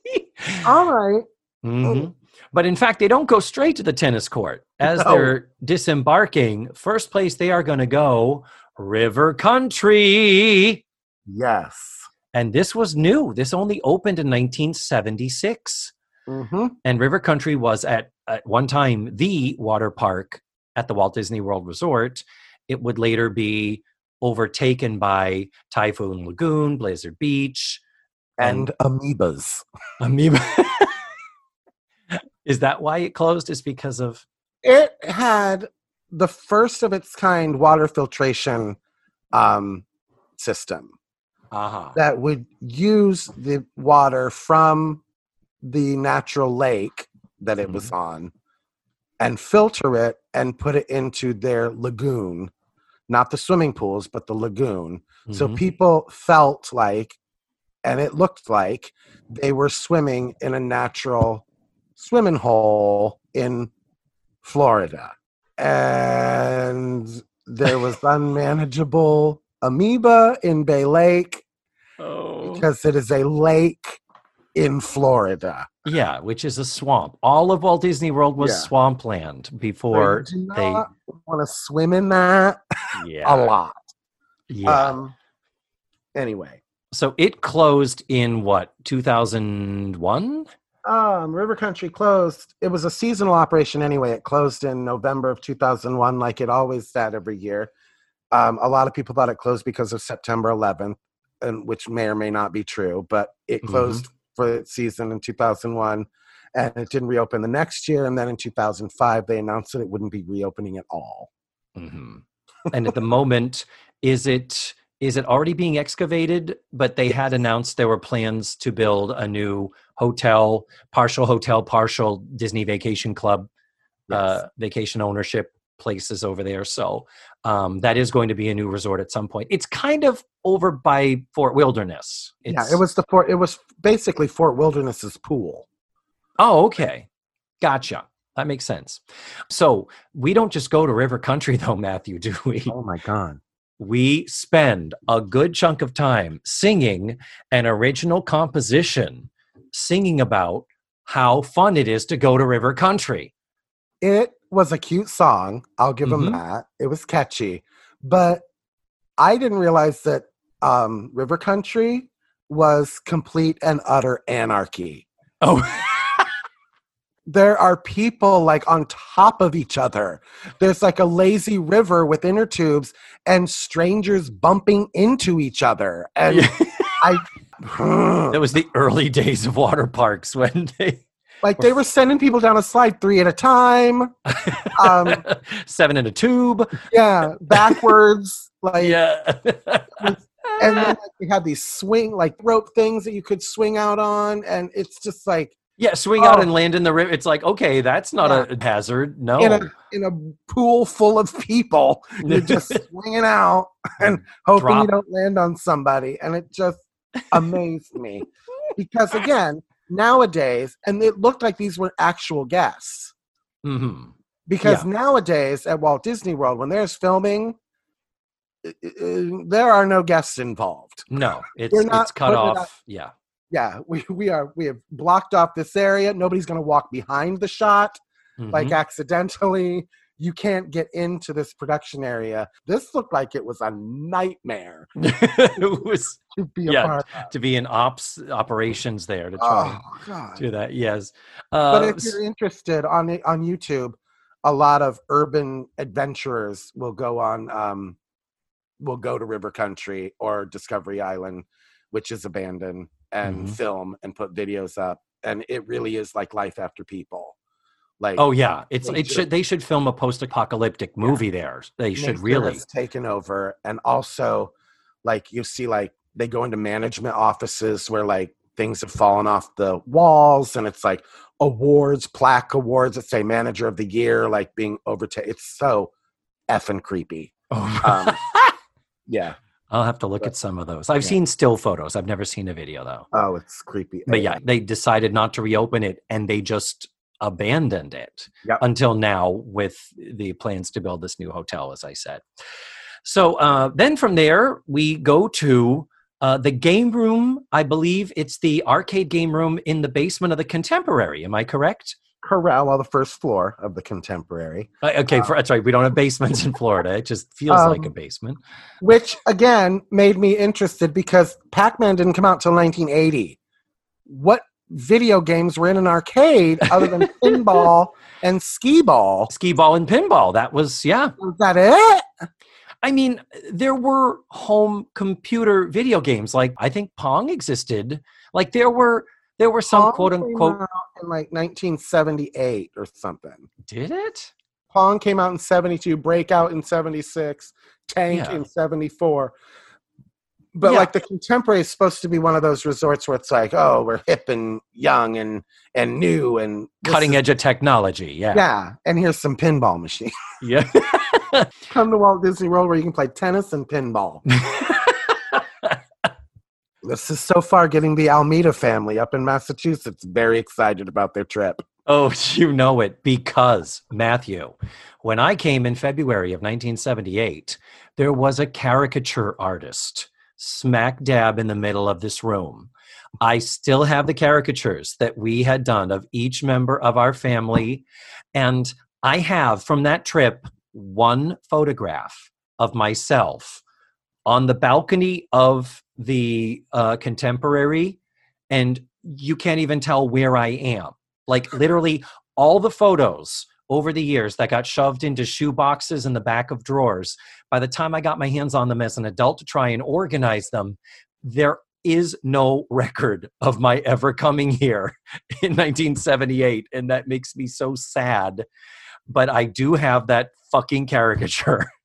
<laughs> All right. Mhm. But in fact, they don't go straight to the tennis court. As No. they're disembarking, first place they are going to go, River Country. Yes. And this was new. This only opened in 1976. hmm And River Country was at, at one time the water park at the Walt Disney World Resort. It would later be overtaken by Typhoon Lagoon, Blizzard Beach, And amoebas. Amoeba. <laughs> Is that why it closed? Is because of it had the first of its kind water filtration um, system uh-huh. that would use the water from the natural lake that it was on and filter it and put it into their lagoon not the swimming pools but the lagoon so Mhm. people felt like and it looked like they were swimming in a natural swimming hole in Florida. And there was <laughs> unmanageable amoeba in Bay Lake Oh. because it is a lake in Florida. Yeah, which is a swamp. All of Walt Disney World was Yeah. swampland before So you do they. want to swim in that <laughs> Yeah. a lot. Yeah. Um, anyway, so it closed in what 2001? Um, River Country closed. It was a seasonal operation anyway. It closed in November of 2001, like it always did every year. Um, a lot of people thought it closed because of September 11th, and which may or may not be true. But it Mhm. closed for season in 2001, and it didn't reopen the next year. And then in 2005, they announced that it wouldn't be reopening at all. hmm and at the moment, is it is it already being excavated? But they had announced there were plans to build a new hotel, partial hotel, partial Disney Vacation Club, uh, vacation ownership places over there. So um, that is going to be a new resort at some point. It's kind of over by Fort Wilderness. yeah, it was the Fort. It was basically Fort Wilderness's pool. Oh, okay. Gotcha. That makes sense. So we don't just go to River Country, <laughs> though, Matthew, do we? Oh my god! We spend a good chunk of time singing an original composition, singing about how fun it is to go to River Country. It was a cute song. I'll give Mhm. them that. It was catchy. But I didn't realize that um, River Country was complete and utter anarchy. Oh, There are people like on top of each other. There's like a lazy river with inner tubes and strangers bumping into each other. And I <laughs> that was the early days of water parks when they like they were sending people down a slide three at a time. Um, <laughs> seven in a tube. yeah, backwards. <laughs> Like Yeah. <laughs> and then like, we had these swing like rope things that you could swing out on and it's just like yeah, swing out Oh. and land in the river. It's like, okay, that's not Yeah. a hazard. No. in a in a pool full of people you're just swinging out and hoping Drop. you don't land on somebody and it just amazed me because again nowadays and it looked like these were actual guests Mhm. because Yeah. nowadays at Walt Disney World when there's filming there are no guests involved No, it's it's cut off. Yeah. yeah we, we are we have blocked off this area nobody's going to walk behind the shot like Mhm. accidentally you can't get into this production area this looked like it was a nightmare <laughs> it was to be a Yeah, to be in ops operations there to try oh god do that. Yes. but Uh, if you're interested on it- on youtube a lot of urban adventurers will go on um will go to river country or discovery island which is abandoned and Mhm. film and put videos up and it really is like life after people like oh yeah, it's They it should- they should film a post-apocalyptic movie there. They should really. taken over and also like you see like they go into management offices where like things have fallen off the walls and it's like awards plaque awards that say manager of the year like being overtaken it's so effing creepy um, <laughs> yeah I'll have to look at some of those. I've Yeah. seen still photos. I've never seen a video though. oh it's creepy But yeah, they decided not to reopen it and they just abandoned it Yep. until now with the plans to build this new hotel, as I said. So uh, then from there, we go to uh, the game room. I believe it's the arcade game room in the basement of the Contemporary. Am I correct? corral well the first floor of the contemporary Uh, okay, for, that's right. We don't have basements in Florida. It just feels like a Um, basement. which again made me interested because pac-man didn't come out till 1980 what video games were in an arcade other than <laughs> pinball and skee ball Skee ball and pinball. That was, yeah. was that it I mean, there were home computer video games. Like I think Pong existed. Like there were there were some Pong quote came unquote. out in like 1978 or something. Did it? Pong came out in 72, Breakout in 76, Tank Yeah. in 74. But Yeah. like the contemporary is supposed to be one of those resorts where it's like, oh, we're hip and young and and new and Cutting is- edge of technology. Yeah. Yeah, and here's some pinball machine. <laughs> Yeah. <laughs> Come to Walt Disney World where you can play tennis and pinball. <laughs> this is so far getting the Almeida family up in Massachusetts very excited about their trip. oh, you know it because Matthew, when I came in February of 1978, there was a caricature artist smack dab in the middle of this room. I still have the caricatures that we had done of each member of our family. And I have from that trip one photograph of myself on the balcony of the uh, contemporary. And you can't even tell where I am. Like, literally, all the photos over the years that got shoved into shoe boxes in the back of drawers, by the time I got my hands on them as an adult to try and organize them, there is no record of my ever coming here <laughs> in 1978 and that makes me so sad. But i do have that fucking caricature. <laughs>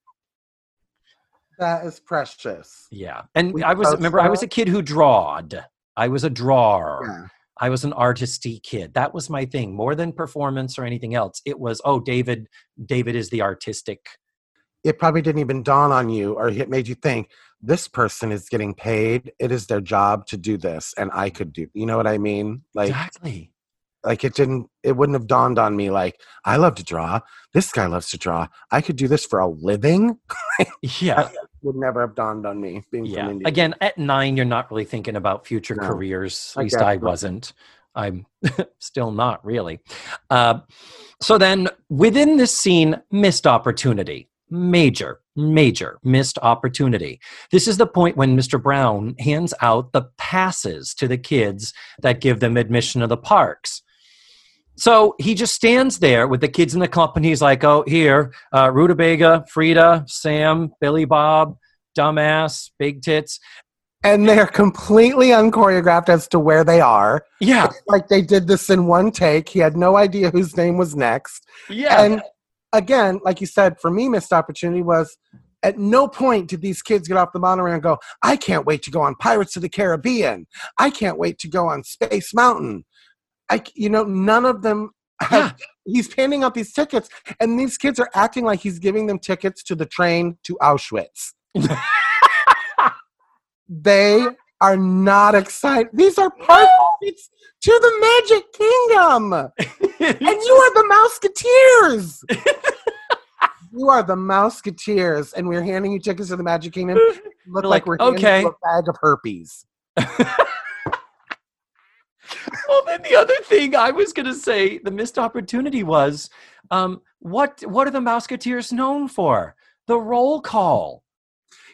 That is precious. yeah. And We i was remember i was a kid who drawed. I was a drawer. I was an artisty kid that was my thing more than performance or anything else it was oh david david is the artistic It probably didn't even dawn on you or it made you think this person is getting paid. It is their job to do this and I could do. You know what I mean? Like exactly like it didn't it wouldn't have dawned on me like I love to draw. This guy loves to draw. I could do this for a living. <laughs> yeah Would never have dawned on me being yeah from India. again at nine you're not really thinking about future No, careers at I least i wasn't I'm <laughs> still not really. Uh, so then, within this scene, missed opportunity. Major, major missed opportunity. This is the point when Mr. Brown hands out the passes to the kids that give them admission to the parks. So he just stands there with the kids in the company. He's like, oh, here, uh, Rutabaga, Frida, Sam, Billy Bob, Dumbass, Big Tits. And they're completely unchoreographed as to where they are. Yeah, It's like they did this in one take. He had no idea whose name was next. yeah. And again, like you said, for me, missed opportunity was at no point did these kids get off the monorail and go, I can't wait to go on Pirates of the Caribbean. I can't wait to go on Space Mountain. I, you know, none of them have, he's handing out these tickets, and these kids are acting like he's giving them tickets to the train to Auschwitz. <laughs> they are not excited. These are park tickets to the Magic Kingdom <laughs> and you are the Mouseketeers. <laughs> you are the Mouseketeers, and we're handing you tickets to the Magic Kingdom. Look like, like, we're handing okay. you a bag of herpes. Well, then the other thing I was going to say, the missed opportunity was, um, what what are the Mouseketeers known for? The roll call.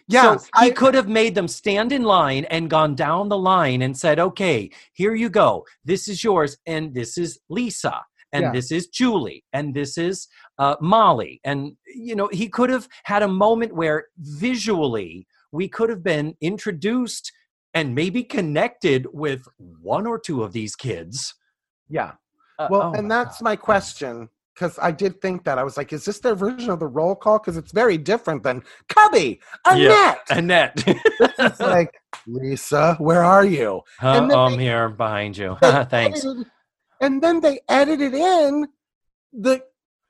Yeah, so he I- could have made them stand in line and gone down the line and said, "Okay, here you go. This is yours, and this is Lisa, and Yeah. this is Julie, and this is uh, Molly." And you know, he could have had a moment where visually we could have been introduced and maybe connected with one or two of these kids. Yeah. Uh, Well, oh and my that's God. my question because I did think that I was like, is this their version of the roll call? Because it's very different than Cubby, Annette. Annette. <laughs> It's like Lisa, where are you? And then I'm they- here behind you. <laughs> Thanks. edited- and then they edited in the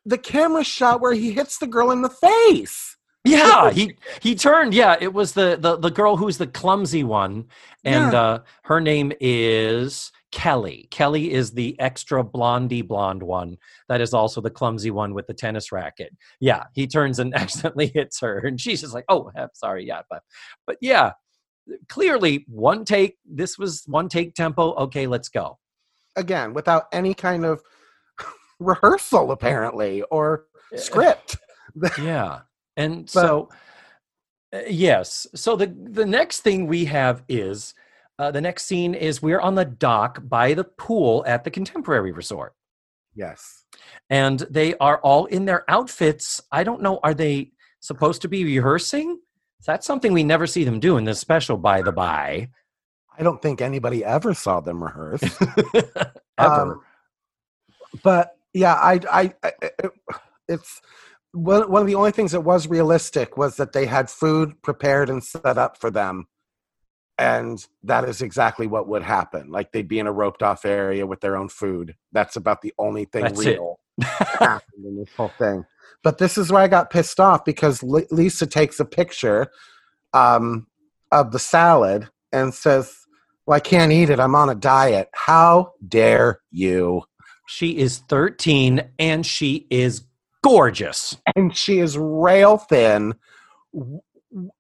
the camera shot where he hits the girl in the face. Yeah, he he turned. Yeah, it was the the the girl who's the clumsy one, and Yeah. uh, her name is Kelly. Kelly is the extra blondie blonde one. That is also the clumsy one with the tennis racket. Yeah, he turns and <laughs> accidentally hits her, and she's just like, "Oh, I'm sorry." Yeah, but but yeah, clearly one take. This was one take tempo. Okay, let's go. again without any kind of <laughs> rehearsal apparently or script <laughs> yeah and But- so uh, yes. So the the next thing we have is uh, the next scene is we're on the dock by the pool at the contemporary resort. Yes. And they are all in their outfits. I don't know are they supposed to be rehearsing? That's something we never see them do in this special by the by. I don't think anybody ever saw them rehearse. <laughs> Ever. Um, but yeah i i, I it, it's one, one of the only things that was realistic was that they had food prepared and set up for them. And that is exactly what would happen. Like they'd be in a roped off area with their own food. That's about the only thing That's real happened in this whole thing. But this is where i got pissed off because lisa takes a picture um, of the salad and says well i can't eat it. I'm on a diet. How dare you? She is 13 and she is gorgeous and she is rail thin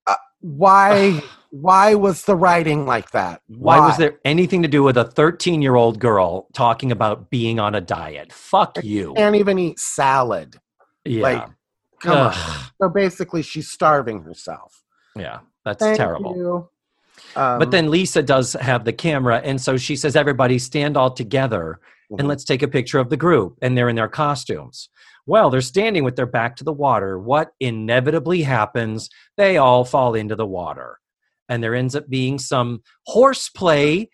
uh, why <sighs> why was the writing like that Why was there anything to do with a 13 year old girl talking about being on a diet? Fuck you. can't even eat salad Yeah. like come on so basically she's starving herself yeah. That's Thank terrible. you. Um, But then Lisa does have the camera. And so she says, everybody stand all together and Mhm. let's take a picture of the group. And they're in their costumes. Well, they're standing with their back to the water. What inevitably happens? They all fall into the water. And there ends up being some horseplay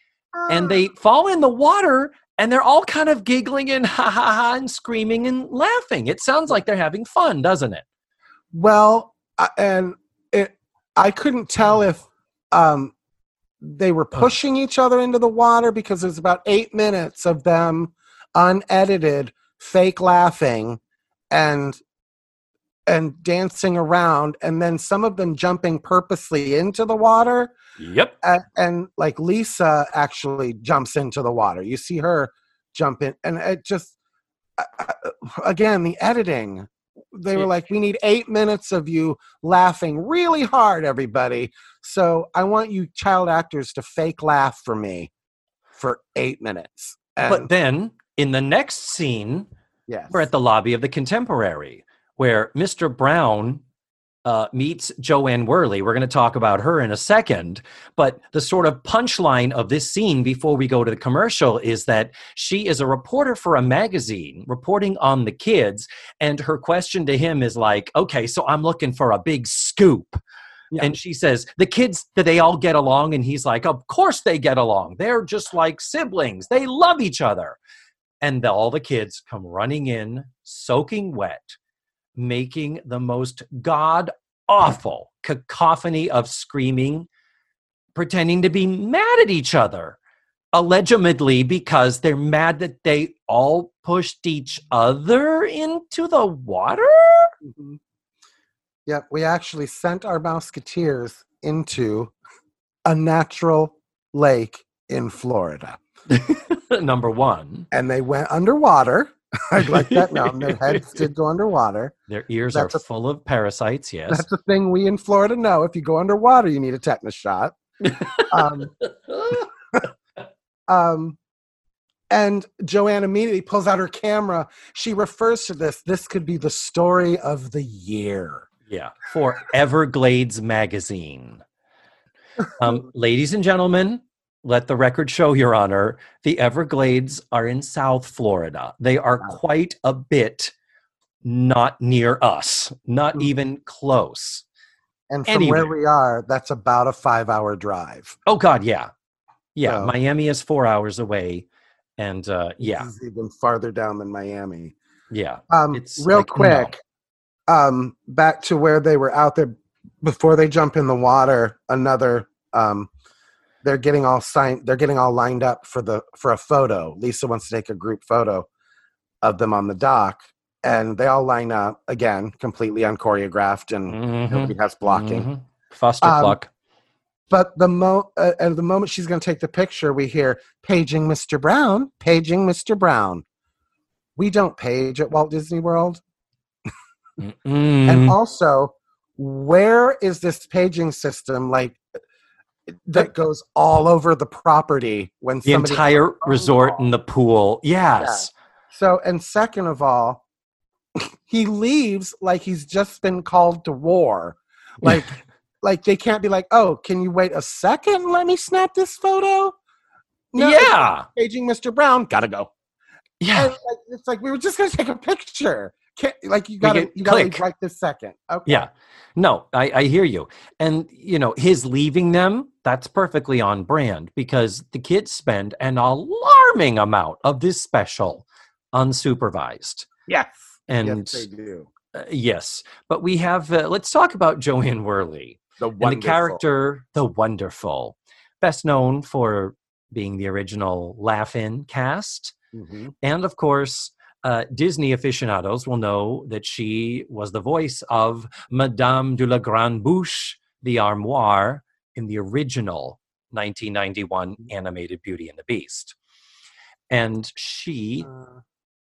and they fall in the water and they're all kind of giggling and <laughs> ha ha ha and screaming and laughing. It sounds like they're having fun, doesn't it? Well, and it, I couldn't tell if um, they were pushing each other into the water because there's about eight minutes of them unedited, fake laughing, and and dancing around, and then some of them jumping purposely into the water, Yep. and, and like Lisa actually jumps into the water. You see her jump in, and it just again the editing. They were like, "We need eight minutes of you laughing really hard, everybody." So I want you child actors to fake laugh for me for eight minutes, And, but then in the next scene, yes. we're at the lobby of the Contemporary, where Mr. Brown uh, meets Jo Anne Worley. We're going to talk about her in a second. But the sort of punchline of this scene before we go to the commercial is that she is a reporter for a magazine reporting on the kids. And her question to him is like, okay, so I'm looking for a big scoop. Yeah. And she says, the kids, do they all get along? And he's like, of course they get along. They're just like siblings. They love each other. And the, all the kids come running in, soaking wet, making the most god awful cacophony of screaming, pretending to be mad at each other, allegedly because they're mad that they all pushed each other into the water. Mhm. Yep, we actually sent our Mouseketeers into a natural lake in Florida. <laughs> Number one, And they went underwater. <laughs> I like that now. Their heads did go underwater. their ears That's are a- full of parasites. Yes. That's the thing we in Florida know. If you go underwater, you need a tetanus shot. Um, <laughs> um, and Jo Anne immediately pulls out her camera. She refers to this. This could be the story of the year. Yeah, for Everglades Magazine. Um, ladies and gentlemen, let the record show, Your Honor, the Everglades are in South Florida. They are Wow. quite a bit not near us, not Mhm. even close. And from where we are, that's about a five hour drive. Oh, God, yeah. Yeah, So- Miami is four hours away. And uh, yeah, even farther down than Miami. yeah. Um, It's real like, no. quick, um, back to where they were out there before they jump in the water. Another, um, they're getting all signed. They're getting all lined up for the for a photo. Lisa wants to take a group photo of them on the dock, and they all line up again, completely unchoreographed, and Mhm, nobody has blocking. mhm. Foster Um, pluck. But the mo uh, at the moment she's going to take the picture, we hear paging Mr. Brown, paging Mr. Brown. We don't page at Walt Disney World. <laughs> And also, where is this paging system like that goes all over the property when the entire oh, resort and the pool. Yes. So, and second of all, <laughs> he leaves like he's just been called to war. Like, like they can't be like, oh, can you wait a second? Let me snap this photo. No, yeah. paging Mr. Brown. Gotta go. Yeah. Like, it's like we were just gonna take a picture. Can't, like you gotta, you gotta click. leave right this second. Okay. Yeah. No, I, I hear you. And, you know, his leaving them, that's perfectly on brand because the kids spend an alarming amount of this special unsupervised. Yes. And yes, they do. uh, yes, but we have, uh, let's talk about Jo Anne Worley. The the character, the wonderful, best known for being the original Laugh In cast. Mhm. And of course, uh, Disney aficionados will know that she was the voice of Madame de la Grande Bouche, the armoire, in the original 1991 animated Beauty and the Beast. And she. Uh,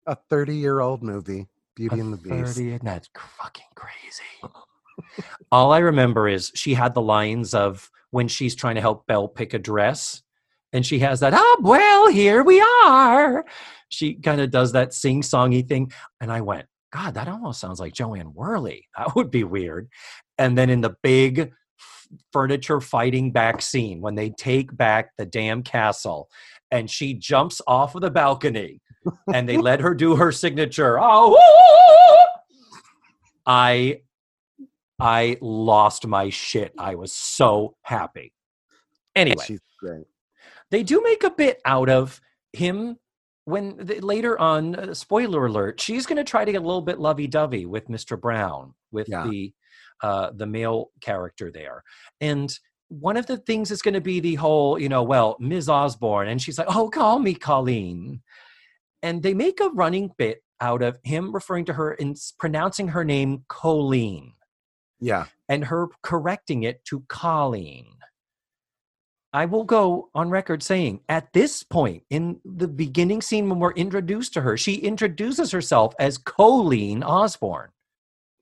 a 30 year old movie, Beauty and the Beast. 30 and that's fucking crazy. All I remember is she had the lines of when she's trying to help Belle pick a dress, and she has that, ah, well, here we are. She kind of does that sing songy thing. And I went, God, that almost sounds like Jo Anne Worley. <laughs> That would be weird. And then in the big furniture fighting back scene, when they take back the damn castle, and she jumps off of the balcony and they let her do her signature. Oh, I I lost my shit. I was so happy. Anyway, She's great. They do make a bit out of him when th- later on uh, spoiler alert she's going to try to get a little bit lovey-dovey with mr brown with Yeah. the uh, the male character there and one of the things is going to be the whole you know well ms osborne and she's like oh call me colleen and they make a running bit out of him referring to her and pronouncing her name colleen Yeah. and her correcting it to Colleen. I will go on record saying at this point in the beginning scene when we're introduced to her, she introduces herself as Colleen Osborne.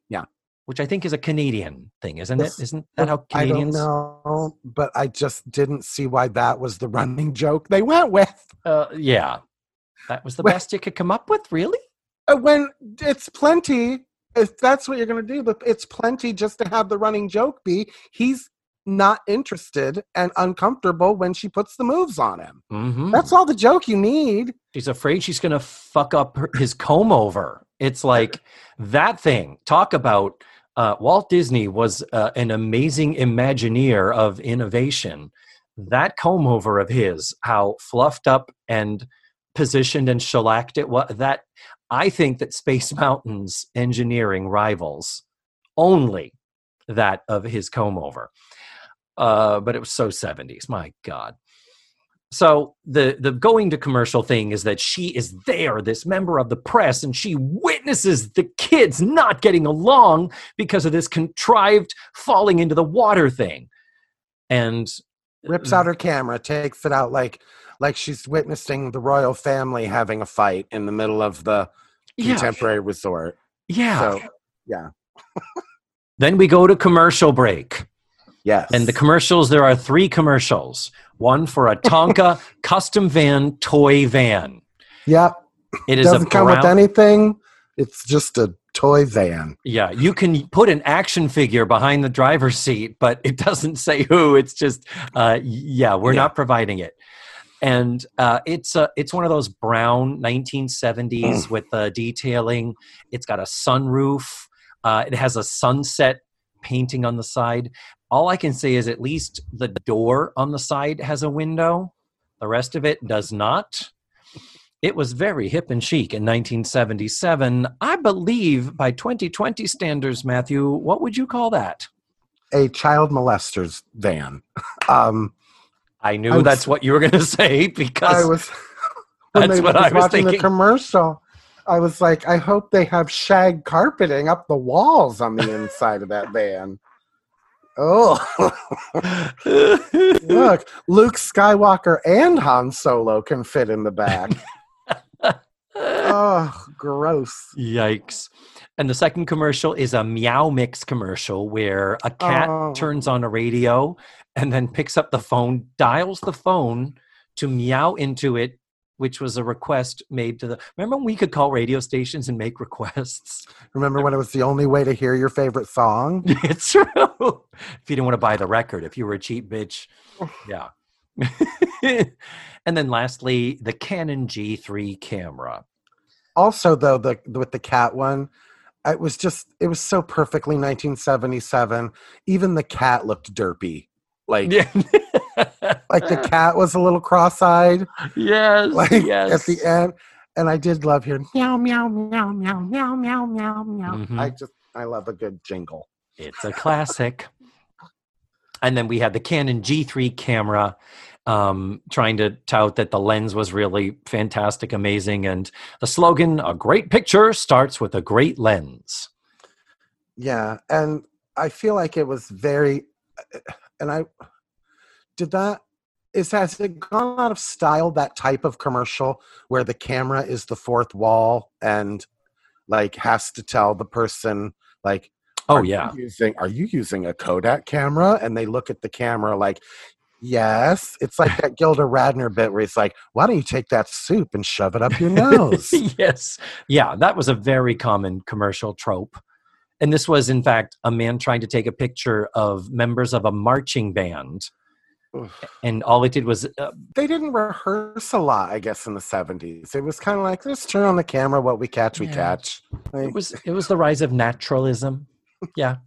Yeah. Which I think is a Canadian thing, isn't This- it? Isn't that how Canadians? I don't know, but I just didn't see why that was the running <laughs> joke they went with. Uh, yeah. That was the Well- best you could come up with, really? Uh, when it's plenty, if that's what you're going to do, but it's plenty just to have the running joke be he's not interested and uncomfortable when she puts the moves on him. Mm-hmm. That's all the joke you need. She's afraid she's going to fuck up her, his comb over. It's like that thing. Talk about uh, Walt Disney was uh, an amazing Imagineer of innovation. That comb over of his, how fluffed up and positioned and shellacked it was. That I think that Space <laughs> Mountain's engineering rivals only that of his comb over. Uh, but it was so 70s. My God. So the the going to commercial thing is that she is there, this member of the press, and she witnesses the kids not getting along because of this contrived falling into the water thing. And Rips out her camera, takes it out like like she's witnessing the royal family having a fight in the middle of the yeah, contemporary resort. yeah. So yeah. <laughs> Then we go to commercial break. Yes. And the commercials, there are three commercials. One for a Tonka <laughs> custom van toy van. Yep. It is Doesn't come with anything. It's just a toy van. Yeah, you can put an action figure behind the driver's seat, but it doesn't say who. It's just, uh, yeah, we're Yeah. not providing it. And uh, it's a, it's one of those brown 1970s with the detailing. It's got a sunroof. Uh, it has a sunset painting on the side. All I can say is at least the door on the side has a window. The rest of it does not. It was very hip and chic in 1977. I believe by 2020 standards, Matthew, what would you call that? A child molester's van. <laughs> Um, I knew I was- that's what you were going <laughs> to say I because was <laughs> when That's what was I was watching the commercial. I was like, I hope they have shag carpeting up the walls on the inside of that van. Oh, <laughs> look, Luke Skywalker and Han Solo can fit in the back. <laughs> oh, gross. Yikes. And the second commercial is a Meow Mix commercial where a cat Oh. turns on a radio and then picks up the phone, dials the phone to meow into it, which was a request made to the. Remember when we could call radio stations and make requests? Remember when it was the only way to hear your favorite song? <laughs> it's true. If you didn't want to buy the record, if you were a cheap bitch. <sighs> Yeah. <laughs> and then lastly, the Canon G3 camera. also though the with the cat one it was just it was so perfectly 1977 even the cat looked derpy like Yeah. <laughs> like the <laughs> cat was a little cross-eyed yes. like yes. at the end and i did love hearing meow meow meow meow meow meow meow meow Mhm. i just i love a good jingle It's a classic. and then we had the Canon G3 camera, um, trying to tout that the lens was really fantastic, amazing, and the slogan "A great picture starts with a great lens." yeah and i feel like it was very and i did that is has it gone out of style that type of commercial where the camera is the fourth wall and like has to tell the person like Oh are you yeah, using are you using a kodak camera and they look at the camera like yes it's like that gilda radner bit where he's like why don't you take that soup and shove it up your nose <laughs> yes, yeah. That was a very common commercial trope, and this was in fact a man trying to take a picture of members of a marching band. And all it did was uh, they didn't rehearse a lot i guess in the 70s it was kind of like let's turn on the camera what we catch we Yeah. catch Like, it was it was the rise of naturalism. Yeah.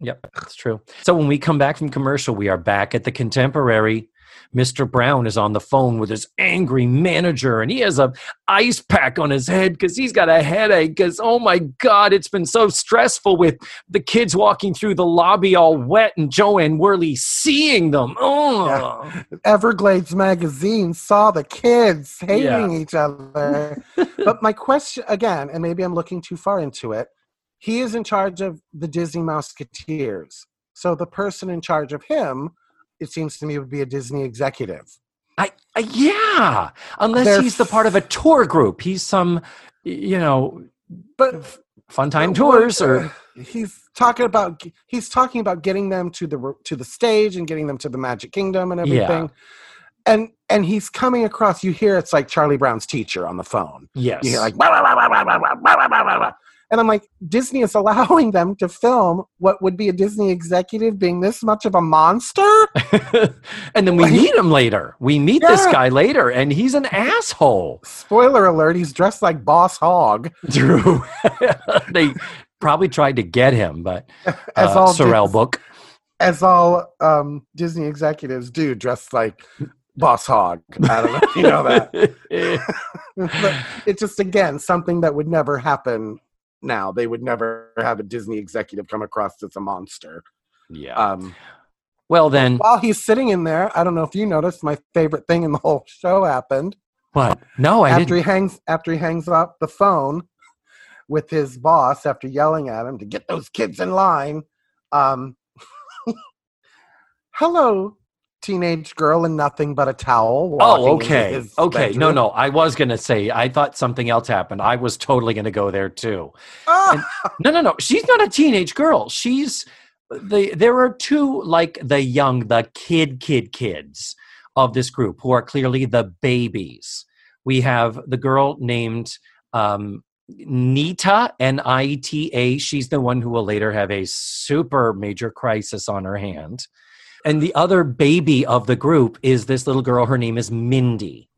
Yep, that's true. So when we come back from commercial, we are back at the contemporary. Mr. Brown is on the phone with his angry manager and he has a ice pack on his head because he's got a headache because oh my god, it's been so stressful with the kids walking through the lobby all wet and Jo Anne Worley seeing them. Oh everglades magazine saw the kids <laughs> hating each other but my question again and maybe i'm looking too far into it he is in charge of the disney Mouseketeers so the person in charge of him it seems to me would be a disney executive I, I yeah. Unless They're he's the part of a tour group. He's some you know but fun time tours or he's talking about he's talking about getting them to the to the stage and getting them to the magic kingdom and everything and and he's coming across. You hear it's like Charlie Brown's teacher on the phone. Yes. You hear like, "Wah, wah, wah, wah, wah, wah, wah, wah, wah, wah, wah." and I'm like, Disney is <laughs> allowing them to film what would be a Disney executive being this much of a monster. <laughs> and then we Like- meet him later. We meet this guy later, and he's an asshole. Spoiler alert: He's dressed like Boss Hogg. <laughs> Drew. they probably tried to get him, but As uh, all Sorrel Dis- book. as all um, Disney executives do, dressed like Boss Hogg. I don't know if you know that. but it's just again something that would never happen now. They would never have a Disney executive come across as a monster. yeah. Um, well then, while he's sitting in there, I don't know if you noticed, my favorite thing in the whole show happened. what? No, I after didn't. he hangs after he hangs up the phone with his boss after yelling at him to get those kids in line. Um, <laughs> hello, teenage girl in nothing but a towel. Oh, okay. Okay. No, bedroom. no. I was going to say, I thought something else happened. I was totally going to go there too. Ah! No, no, no. She's not a teenage girl. She's the there are two like the young, the kid kid kids of this group who are clearly the babies. We have the girl named um Nita, N I T A. She's the one who will later have a super major crisis on her hand. And the other baby of the group is this little girl. Her name is Mindy.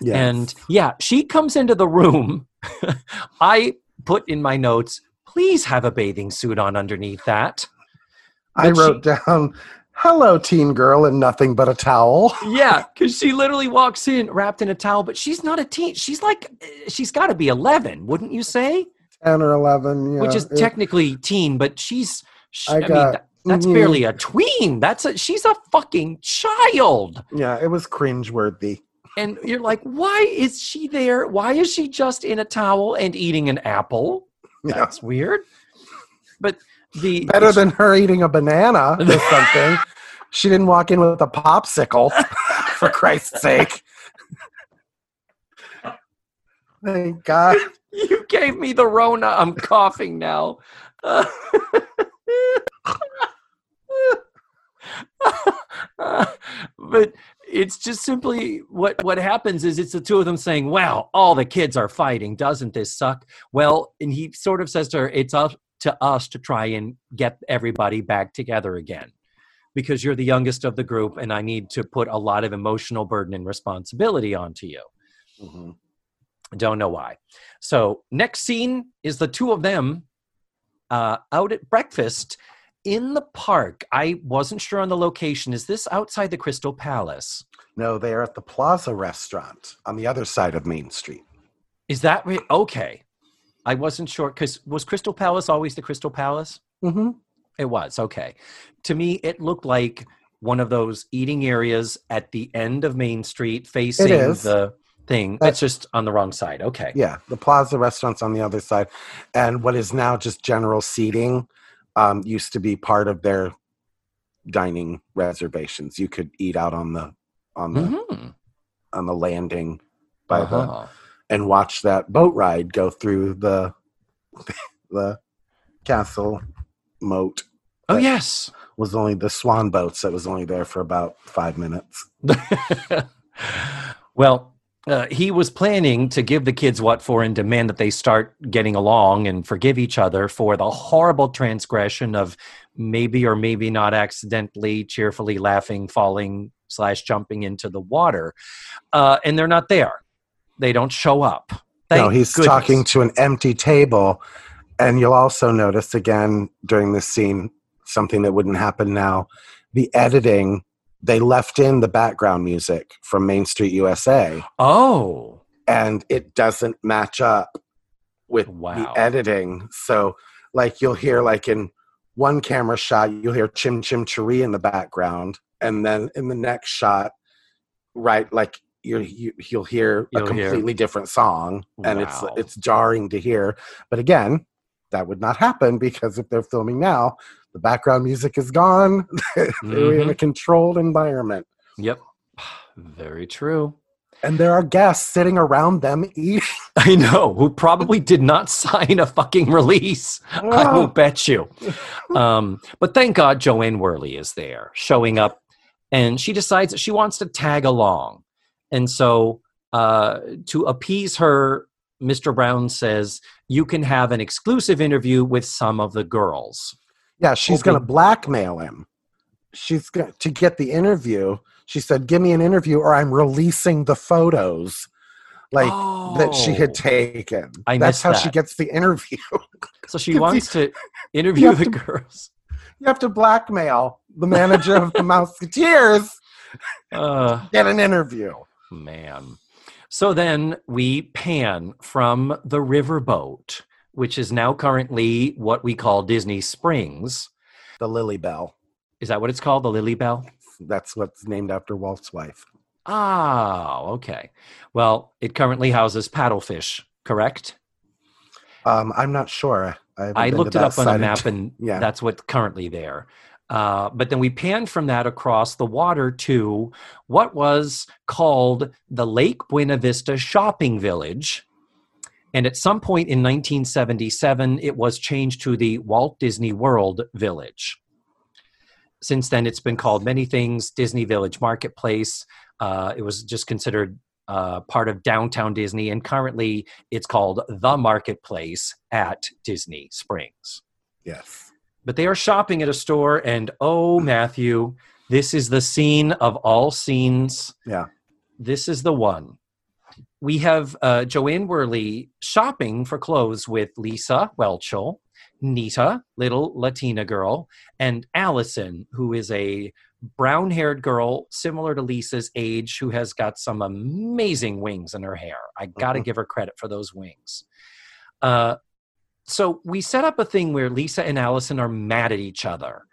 Yes. And yeah, she comes into the room. <laughs> I put in my notes, please have a bathing suit on underneath that. I but she- wrote down, hello, teen girl in nothing but a towel. <laughs> Yeah, because she literally walks in wrapped in a towel, but she's not a teen. She's like, she's got to be 11, wouldn't you say? 10 or 11. Yeah. Which is It- technically teen, but she's, sh- I I, mean, got- that- that's mhm. barely a tween. That's a, she's a fucking child. yeah, it was cringeworthy. And you're like, why is she there? Why is she just in a towel and eating an apple? Yeah. That's weird. But the Better than her eating a banana or <laughs> something. she didn't walk in with a popsicle, <laughs> for Christ's sake. Thank God. <laughs> you gave me the Rona. I'm coughing now. Uh, <laughs> but it's just simply what what happens is it's the two of them saying, "Wow, all the kids are fighting. Doesn't this suck?" Well, and he sort of says to her, "It's up to us to try and get everybody back together again." Because you're the youngest of the group, and I need to put a lot of emotional burden and responsibility onto you. Mhm. Don't know why. So next scene is the two of them uh, out at breakfast in the park. I wasn't sure on the location. Is this outside the Crystal Palace? No, they're at the Plaza restaurant on the other side of Main Street. Is that re- okay? I wasn't sure because was Crystal Palace always the Crystal Palace? Mm-hmm. It was okay. To me, it looked like one of those eating areas at the end of Main Street, facing the thing. That- it's just on the wrong side. Okay. Yeah, the Plaza restaurant's on the other side. And what is now just general seating um, used to be part of their dining reservations. You could eat out on the on the Mhm. on the landing by the Uh-huh. and watch that boat ride go through the <laughs> the castle moat. Oh yes. Was only the swan boats that was only there for about five minutes. <laughs> well, uh, he was planning to give the kids what for and demand that they start getting along and forgive each other for the horrible transgression of maybe or maybe not accidentally, cheerfully laughing, falling slash jumping into the water. Uh, and they're not there. They don't show up. no, he's goodness. talking to an empty table. And you'll also notice again during this scene something that wouldn't happen now. The editing, they left in the background music from Main Street USA, Oh, and it doesn't match up with Wow. the editing. So, like, you'll hear, like, in one camera shot, you'll hear Chim Chim Cheree in the background. And then in the next shot, right, like, you're, you, you'll hear You'll a hear- completely different song and it's it's jarring to hear but again that would not happen because if they're filming now the background music is gone <laughs> We're in Mm-hmm. a controlled environment yep. <sighs> Very true. and there are guests sitting around them eating <laughs> I know, who probably did not <laughs> sign a fucking release. I will bet you. Um, but thank God Jo Anne Worley is there, showing up, and she decides that she wants to tag along. And so, uh, to appease her, Mr. Brown says, You can have an exclusive interview with some of the girls. Yeah, she's going to blackmail him. She's going to get the interview. She said, "Give me an interview, or I'm releasing the photos, like that she had Oh. taken." I That's how she gets the interview. So she wants to <laughs> interview the to- girls. you have to blackmail the manager of the Mouseketeers. Uh, Get an interview. man. So then we pan from the riverboat, which is now currently what we call Disney Springs. The Lily Bell. Is that what it's called? The Lily Bell? That's what's named after Walt's wife. Ah, okay. Well, it currently houses paddlefish, correct? Um, I'm not sure. I, I looked it up on a map, and <laughs> yeah. that's what's currently there. Uh, but then we panned from that across the water to what was called the Lake Buena Vista Shopping Village. And at some point in 1977, it was changed to the Walt Disney World Village. Since then, it's been called many things Disney Village Marketplace. Uh, it was just considered uh, part of downtown Disney, and currently it's called the Marketplace at Disney Springs. yes. But they are shopping at a store, and oh, Matthew, this is the scene of all scenes. Yeah. This is the one. We have uh, Jo Anne Worley shopping for clothes with Lisa Whelchel, Nita, little Latina girl, and Allison, who is a brown haired girl similar to Lisa's age, who has got some amazing wings in her hair. I got to Mhm. give her credit for those wings. Uh, so we set up a thing where Lisa and Allison are mad at each other.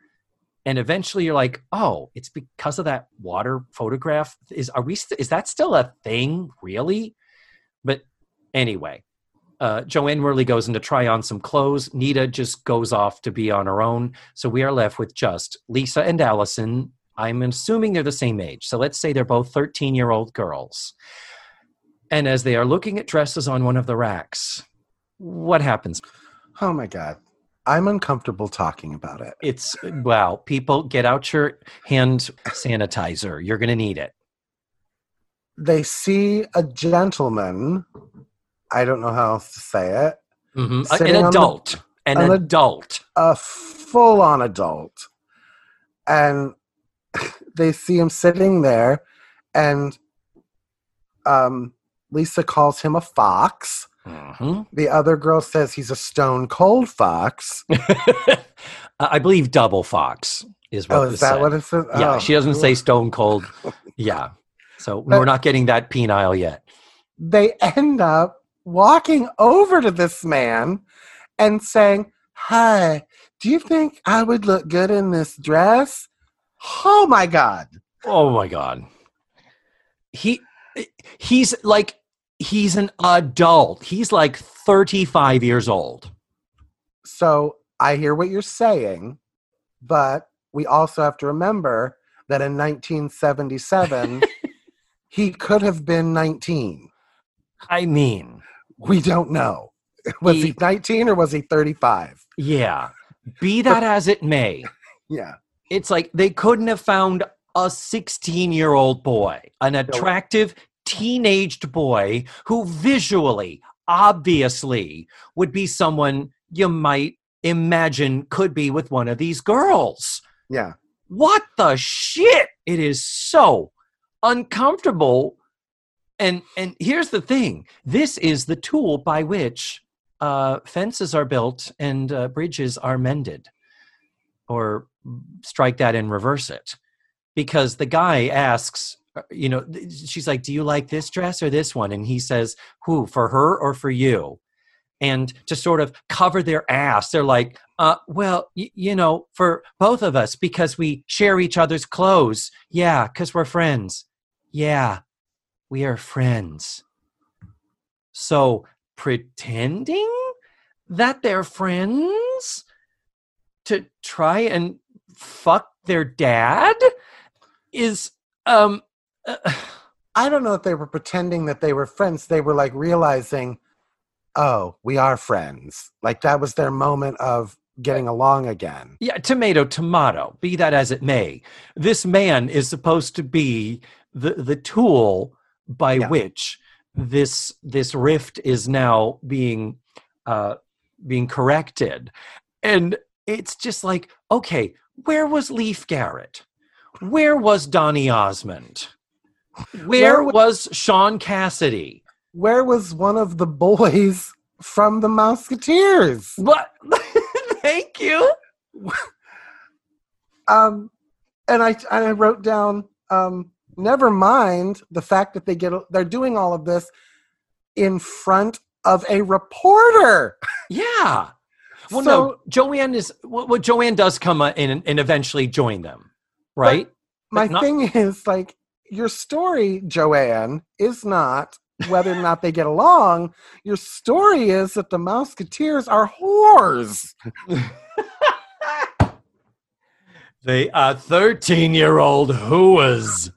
And eventually you're like, oh, it's because of that water photograph. Is are we st- is that still a thing, really? But anyway, uh, Jo Anne Worley goes in to try on some clothes. Nita just goes off to be on her own. So we are left with just Lisa and Allison. I'm assuming they're the same age. So let's say they're both 13 year old girls. And as they are looking at dresses on one of the racks, what happens? Oh my God. I'm uncomfortable talking about it. It's wow, people get out your hand sanitizer. You're going to need it. They see a gentleman. I don't know how else to say it. Mhm. An on the- adult. An adult. a full on adult. And <laughs> they see him sitting there, and um, Lisa calls him a fox. Mhm. The other girl says he's a stone cold fox. <laughs> I believe double fox is what Oh, is that said. what it says? Yeah, Oh, she doesn't say stone cold. Yeah. So But- <laughs> we're not getting that penile yet. They end up walking over to this man and saying, Hi, do you think I would look good in this dress? Oh my God. Oh my god. He he's like he's an adult. He's like 35 years old. So I hear what you're saying, but we also have to remember that in 1977, <laughs> he could have been 19. I mean, We don't know. <laughs> Was he He- 19 or was he 35? yeah. Be that <laughs> as it may, Yeah. it's like they couldn't have found a 16 year old boy, an attractive teenaged boy who visually, obviously, would be someone you might imagine could be with one of these girls. Yeah. What the shit? It is so uncomfortable. And and here's the thing: this is the tool by which uh, fences are built and uh, bridges are mended, or strike that and reverse it, because the guy asks, you know, she's like, "Do you like this dress or this one?" And he says, "Who for her or for you?" And to sort of cover their ass, they're like, uh, well, y- you know, for both of us because we share each other's clothes. Yeah, because we're friends. Yeah, we are friends. So pretending that they're friends to try and fuck their dad is um uh, <sighs> I don't know if they were pretending that they were friends. They were like realizing, oh, we are friends. Like that was their moment of getting along again. Yeah, tomato, tomato. Be that as it may, this man is supposed to be the the tool by Yeah. which this this rift is now being uh being corrected and it's just like okay where was leif garrett where was donny osmond where Where wa- was shaun cassidy Where was one of the boys from the Mouseketeers? what <laughs> thank you Um, and I and I wrote down. Um, never mind the fact that they get they're doing all of this in front of a reporter. yeah well So- no joanne is well, well joanne does come uh, in and, and eventually join them right My not- thing is like your story, Jo Anne, is not whether or not they get along. Your story is that the Mouseketeers are whores. <laughs> they are 13 year old whoas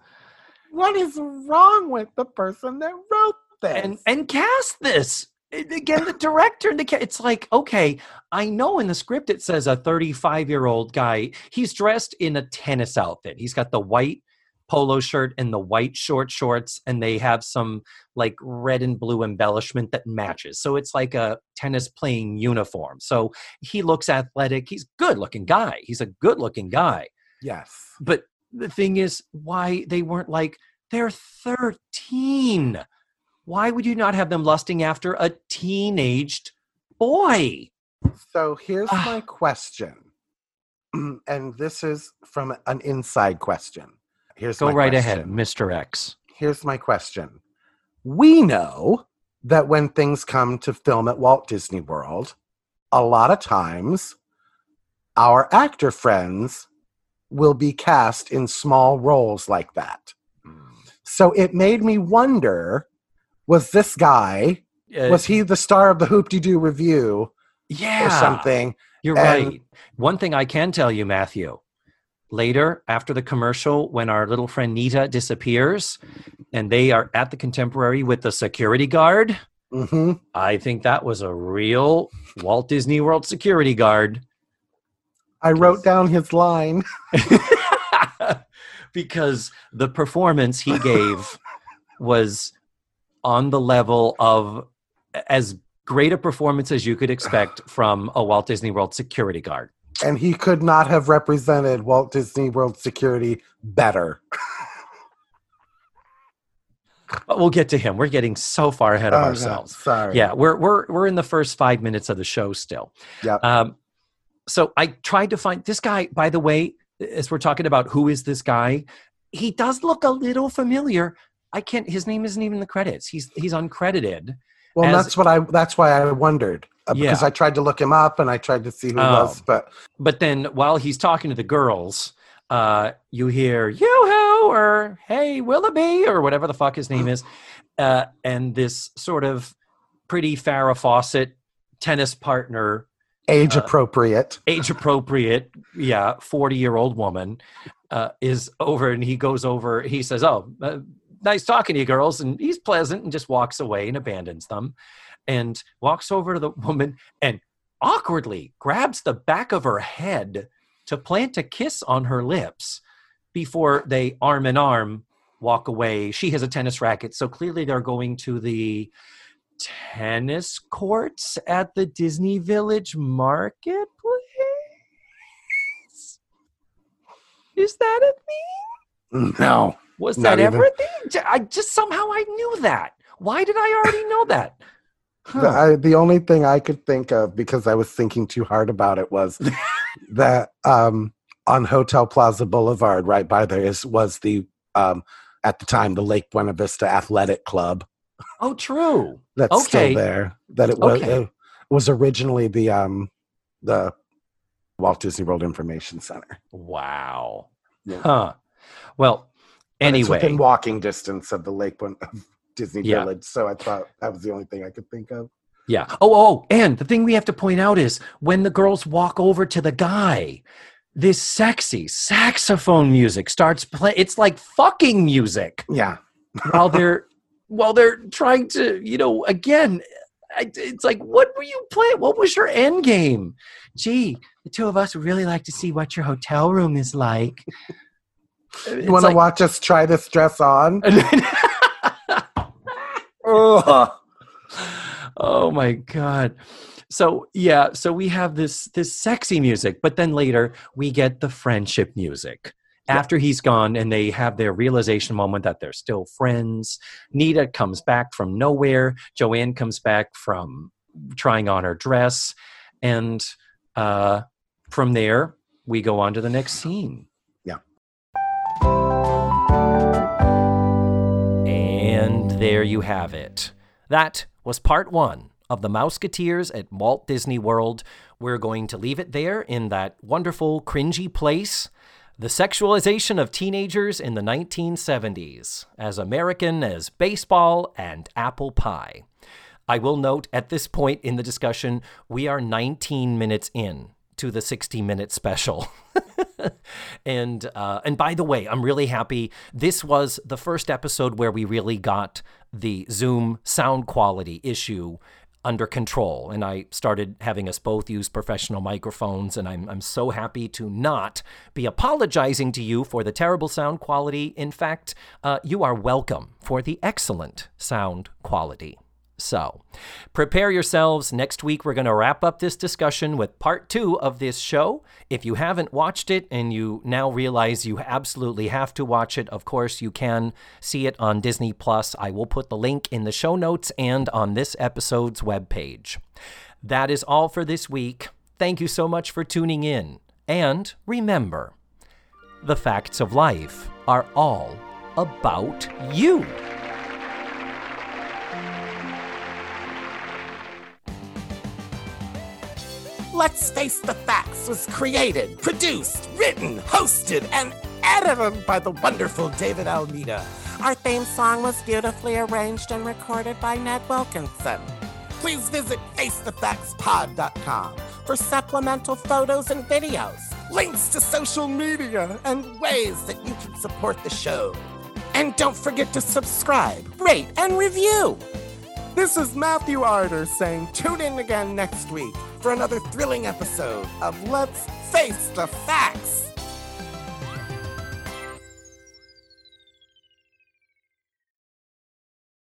What is wrong with the person that wrote this? and and cast this again the director and the ca- it's like okay i know in the script it says a 35 year old guy he's dressed in a tennis outfit he's got the white polo shirt and the white short shorts and they have some like red and blue embellishment that matches so it's like a tennis playing uniform so he looks athletic he's good looking guy he's a good looking guy yes. but the thing is why they weren't like they're 13 why would you not have them lusting after a teenaged boy So here's Ah. my question. <clears throat> and this is from an inside question. Here's go right ahead mr x Here's my question. We know that when things come to film at Walt Disney World, a lot of times our actor friends will be cast in small roles like that. So it made me wonder was this guy, Uh, was he the star of the Hoop-Dee-Doo Revue yeah or something? you're And- right one thing i can tell you matthew later after the commercial when our little friend nita disappears and they are at the contemporary with the security guard hmm i think that was a real walt disney world security guard I wrote down his line. <laughs> <laughs> because the performance he gave was on the level of as great a performance as you could expect from a Walt Disney World security guard. And he could not have represented Walt Disney World Security better. But we'll get to him. We're getting so far ahead of Oh, ourselves. Sorry. Yeah, we're we're we're in the first five minutes of the show still. Yep. Um, so I tried to find this guy. By the way, as we're talking about who is this guy, he does look a little familiar. I can't. His name isn't even in the credits. He's he's uncredited. Well, as- that's what I. That's why I wondered uh, because I tried to look him up and I tried to see who it was, but But then while he's talking to the girls, uh, you hear yoo-hoo or hey Willoughby or whatever the fuck his name is, uh, and this sort of pretty Farrah Fawcett tennis partner, age Uh, appropriate. age appropriate, yeah, forty year old woman, uh, is over and he goes over. He says, "Oh, uh, nice talking to you, girls," and he's pleasant and just walks away and abandons them, and walks over to the <laughs> woman and awkwardly grabs the back of her head to plant a kiss on her lips before they arm in arm walk away. She has a tennis racket, so clearly they're going to the tennis courts at the Disney Village Marketplace. Is that a thing? No, Was that even. ever a thing? J- I just somehow I knew that. Why did I already know that? Huh. the, I, the only thing I could think of because I was thinking too hard about it was <laughs> that um, on Hotel Plaza Boulevard, right by there, is was the um, at the time the Lake Buena Vista Athletic Club oh, true. that's Okay. still there. That it was Okay. it was originally the um, the Walt Disney World Information Center. Wow. Yeah. Huh. Well, anyway, within walking distance of the Lake Buena Disney Yeah. Village, so I thought that was the only thing I could think of. Yeah. Oh, oh, and the thing we have to point out is when the girls walk over to the guy, this sexy saxophone music starts playing. It's like fucking music Yeah, while they're <laughs> while they're trying to, you know, again. I, it's like, what were you playing? What was your end game? Gee, the two of us would really like to see what your hotel room is like. you want to watch us try this dress on? <laughs> <laughs> Oh my god. So yeah so we have this this sexy music but then later we get the friendship music. After he's gone and they have their realization moment that they're still friends nita comes back from nowhere joanne comes back from trying on her dress and uh from there we go on to the next scene there mm. you have it. That was part one of the Mouseketeers at Walt Disney World. We're going to leave it there in that wonderful, cringy place. The sexualization of teenagers in the 1970s, as American as baseball and apple pie. I will note at this point in the discussion, we are 19 minutes in to the 60 minute special. <laughs> and uh, and by the way, I'm really happy. This was the first episode where we really got the Zoom sound quality issue under control, and I started having us both use professional microphones. And I'm I'm so happy to not be apologizing to you for the terrible sound quality. In fact, uh, you are welcome for the excellent sound quality. So, prepare yourselves. Next week, we're going to wrap up this discussion with part two of this show. If you haven't watched it and you now realize you absolutely have to watch it, of course, you can see it on Disney Plus. I will put the link in the show notes and on this episode's webpage. That is all for this week. Thank you so much for tuning in. And remember, the facts of life are all about you. Let's Face the Facts was created, produced, written, hosted, and edited by the wonderful David Almeida. Our theme song was beautifully arranged and recorded by Ned Wilkinson. Please visit FaceTheFactsPod.com for supplemental photos and videos, links to social media, and ways that you can support the show. And don't forget to subscribe, rate, and review. This is Matthew Arder saying tune in again next week for another thrilling episode of Let's Face the Facts.